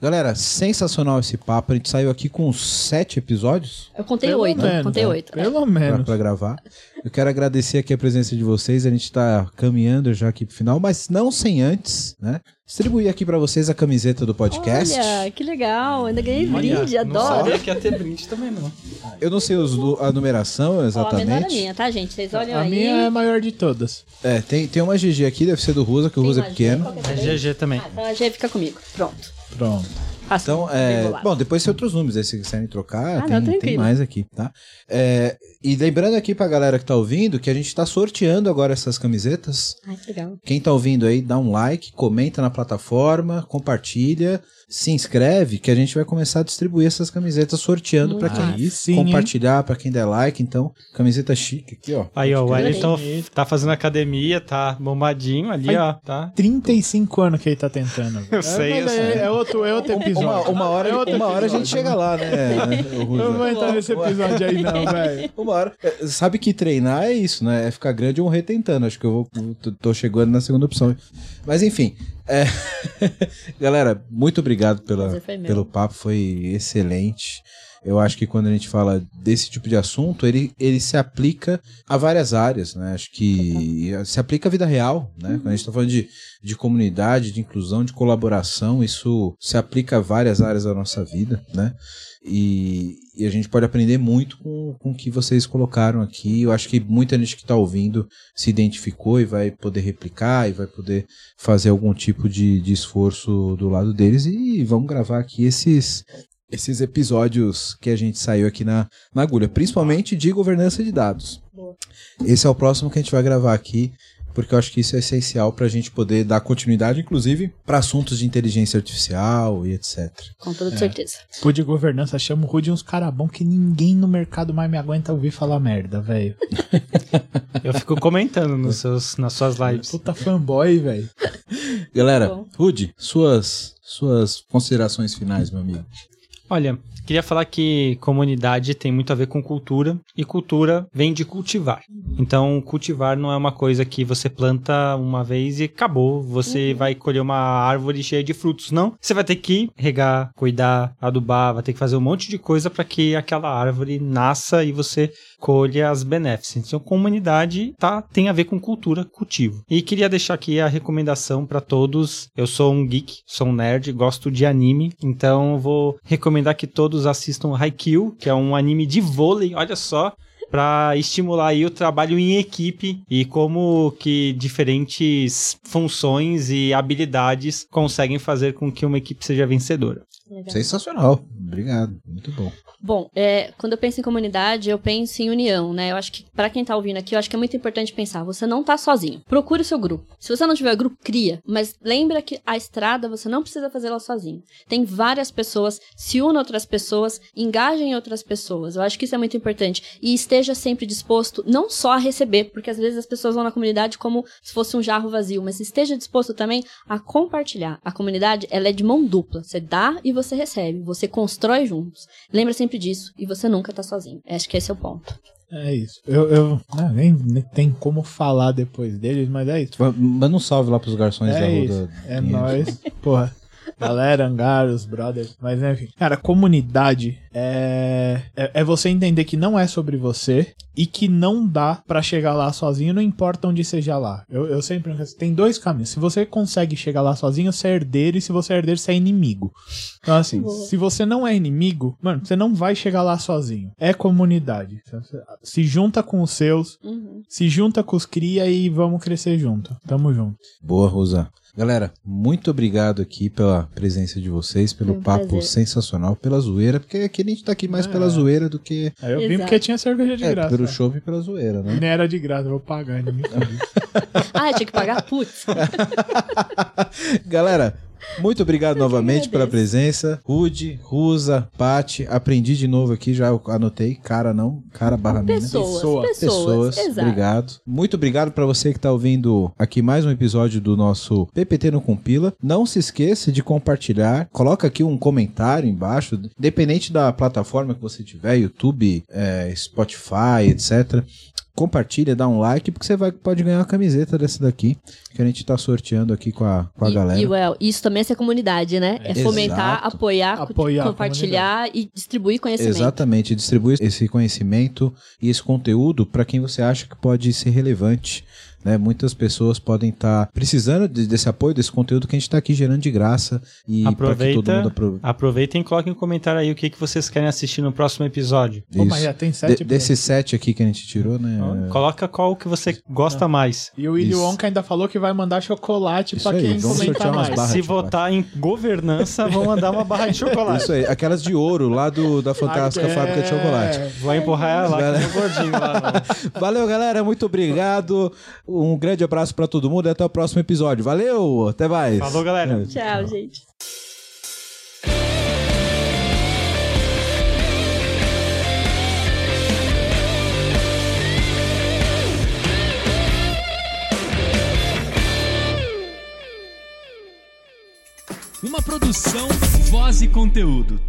Galera, sensacional esse papo. A gente saiu aqui com sete episódios Eu contei Pelo oito. menos, contei né? oito. é. Pelo pra, menos. pra gravar. Eu quero agradecer aqui a presença de vocês. A gente tá caminhando já aqui pro final, mas não sem antes, né? Distribuir aqui pra vocês a camiseta do podcast. Olha, que legal. Ainda ganhei brinde, Não adoro. sabia que ia ter brinde também, não. Eu não sei os a numeração Ó, a menor é exatamente. minha, tá, gente? Vocês olham A aí. minha é a maior de todas. É, tem, tem uma GG aqui, deve ser do Rusa, que o Rusa é pequeno. É também? GG também. Ah, então a G fica comigo. Pronto. Pronto. Faço Então, é, bom, depois tem outros números aí, se quiserem trocar, Ah, tem, não, tem mais aqui, tá? É, e lembrando aqui pra galera que tá ouvindo que a gente tá sorteando agora essas camisetas. Ai, que legal. Quem tá ouvindo aí, dá um like, comenta na plataforma, compartilha, se inscreve, que a gente vai começar a distribuir essas camisetas sorteando pra quem Aí sim, compartilhar, pra quem der like. Então, camiseta chique aqui, ó. Aí, ó, o. Wellington tá fazendo academia, tá bombadinho ali, Ai. ó, tá? 35 anos que ele tá tentando. Eu sei, mas eu é, sei. é outro, é outro episódio. Uma, uma hora, É outro uma hora a gente episódio. chega lá, né? Eu não vou entrar nesse episódio aí, não, velho. Uma hora. É, Sabe que treinar é isso, né? É ficar grande ou morrer tentando. Acho que eu vou. Tô chegando na segunda opção. Mas enfim. É, Galera, muito obrigado pela, pelo papo. Foi excelente. Eu acho que quando a gente fala desse tipo de assunto, ele, ele se aplica a várias áreas, né? Acho que se aplica à vida real, né? Quando a gente está falando de, de comunidade, de inclusão, de colaboração, isso se aplica a várias áreas da nossa vida, né? E, e a gente pode aprender muito com, com o que vocês colocaram aqui. Eu acho que muita gente que está ouvindo se identificou e vai poder replicar e vai poder fazer algum tipo de, de esforço do lado deles. E vamos gravar aqui esses, esses episódios que a gente saiu aqui na, na agulha, principalmente de governança de dados. Boa. Esse é o próximo que a gente vai gravar aqui, porque eu acho que isso é essencial para a gente poder dar continuidade, inclusive, para assuntos de inteligência artificial e etc. Com toda É. certeza. Pô de governança, chama o Rude uns cara bom que ninguém no mercado mais me aguenta ouvir falar merda, velho. Eu fico comentando nos seus, nas suas lives. Puta fanboy, velho. Galera, Bom. Rude, suas, suas considerações finais, meu amigo. Olha, queria falar que comunidade tem muito a ver com cultura e cultura vem de cultivar. Então, cultivar não é uma coisa que você planta uma vez e acabou, você vai colher uma árvore cheia de frutos, não. Você vai ter que regar, cuidar, adubar, vai ter que fazer um monte de coisa para que aquela árvore nasça e você colha as benéficas. Então, comunidade tá tem a ver com cultura, cultivo. E queria deixar aqui a recomendação para todos. Eu sou um geek, sou um nerd, gosto de anime, então vou recomendar que todos assistam Haikyuu, que é um anime de vôlei, olha só, para estimular aí o trabalho em equipe e como que diferentes funções e habilidades conseguem fazer com que uma equipe seja vencedora. Legal. Sensacional. Obrigado. Muito bom. Bom, é, quando eu penso em comunidade, eu penso em união, né? Eu acho que, pra quem tá ouvindo aqui, eu acho que é muito importante pensar, você não tá sozinho. Procure o seu grupo. Se você não tiver grupo, cria. Mas lembra que a estrada, você não precisa fazer ela sozinho. Tem várias pessoas, se una outras pessoas, engaje em outras pessoas. Eu acho que isso é muito importante. E esteja sempre disposto, não só a receber, porque às vezes as pessoas vão na comunidade como se fosse um jarro vazio, mas esteja disposto também a compartilhar. A comunidade, ela é de mão dupla. Você dá e você recebe. Você constrói juntos. Lembra sempre disso. E você nunca tá sozinho. Acho que esse é o ponto. É isso. Eu, eu ah, nem, nem tem como falar depois deles, mas é isso. Manda um salve lá pros garçons da É rua. isso. da- É nóis. Porra. Galera, Angar, os brothers. Mas enfim. Cara, comunidade é, é, é você entender que não é sobre você e que não dá pra chegar lá sozinho, não importa onde seja lá. Eu, eu sempre tem dois caminhos. Se você consegue chegar lá sozinho, você é herdeiro, e se você é herdeiro, você é inimigo. Então, assim, Boa. se você não é inimigo, mano, você não vai chegar lá sozinho. É comunidade. Se junta com os seus, Uhum. se junta com os cria e vamos crescer junto. Tamo junto. Boa, Rosa. Galera, muito obrigado aqui pela presença de vocês, pelo um papo prazer. sensacional, pela zoeira, porque aqui a gente tá aqui mais É. pela zoeira do que Aí eu vim Exato. porque tinha cerveja de é, graça. pelo show e pela zoeira, né? nem era de graça, eu vou pagar fudi. Ah, tinha que pagar? Putz. Galera, muito obrigado Eu novamente pela presença. Rude, Rusa, Pati, aprendi de novo aqui, já anotei. Cara não, cara barra mina. Pessoas, Pessoa. pessoas. Pessoas, Exato. obrigado. Muito obrigado para você que tá ouvindo aqui mais um episódio do nosso PPT no Compila. Não se esqueça de compartilhar. Coloca aqui um comentário embaixo, independente da plataforma que você tiver, YouTube, é, Spotify, etc. Compartilha, dá um like, porque você vai, pode ganhar uma camiseta dessa daqui, que a gente tá sorteando aqui com a, com a E, galera. e, well, isso também é ser comunidade, né? É, Exato. fomentar, apoiar, Apoiar compartilhar e distribuir conhecimento. Exatamente, distribui esse conhecimento e esse conteúdo para quem você acha que pode ser relevante. Né? Muitas pessoas podem estar precisando de- desse apoio, desse conteúdo que a gente está aqui gerando de graça e para que todo Aproveita, mundo aprove- aproveitem e coloquem um comentário aí o que, que vocês querem assistir no próximo episódio. Pô, mas Isso. já tem sete De, desse set aqui que a gente tirou, né? Coloca qual que você gosta mais. E o Willy. Wonka ainda falou que vai mandar chocolate aí, quem vamos comentar mais. Se chocolate. votar em governança, vão mandar uma barra de chocolate. Isso aí, aquelas de ouro lá do, da Fantástica Ah, Fábrica de é. Chocolate. Vou empurrar ela lá, o gordinho lá. Valeu, galera, muito obrigado. Um grande abraço para todo mundo e até o próximo episódio. Valeu, até mais. Falou, galera. Tchau, gente. Uma produção, voz e conteúdo.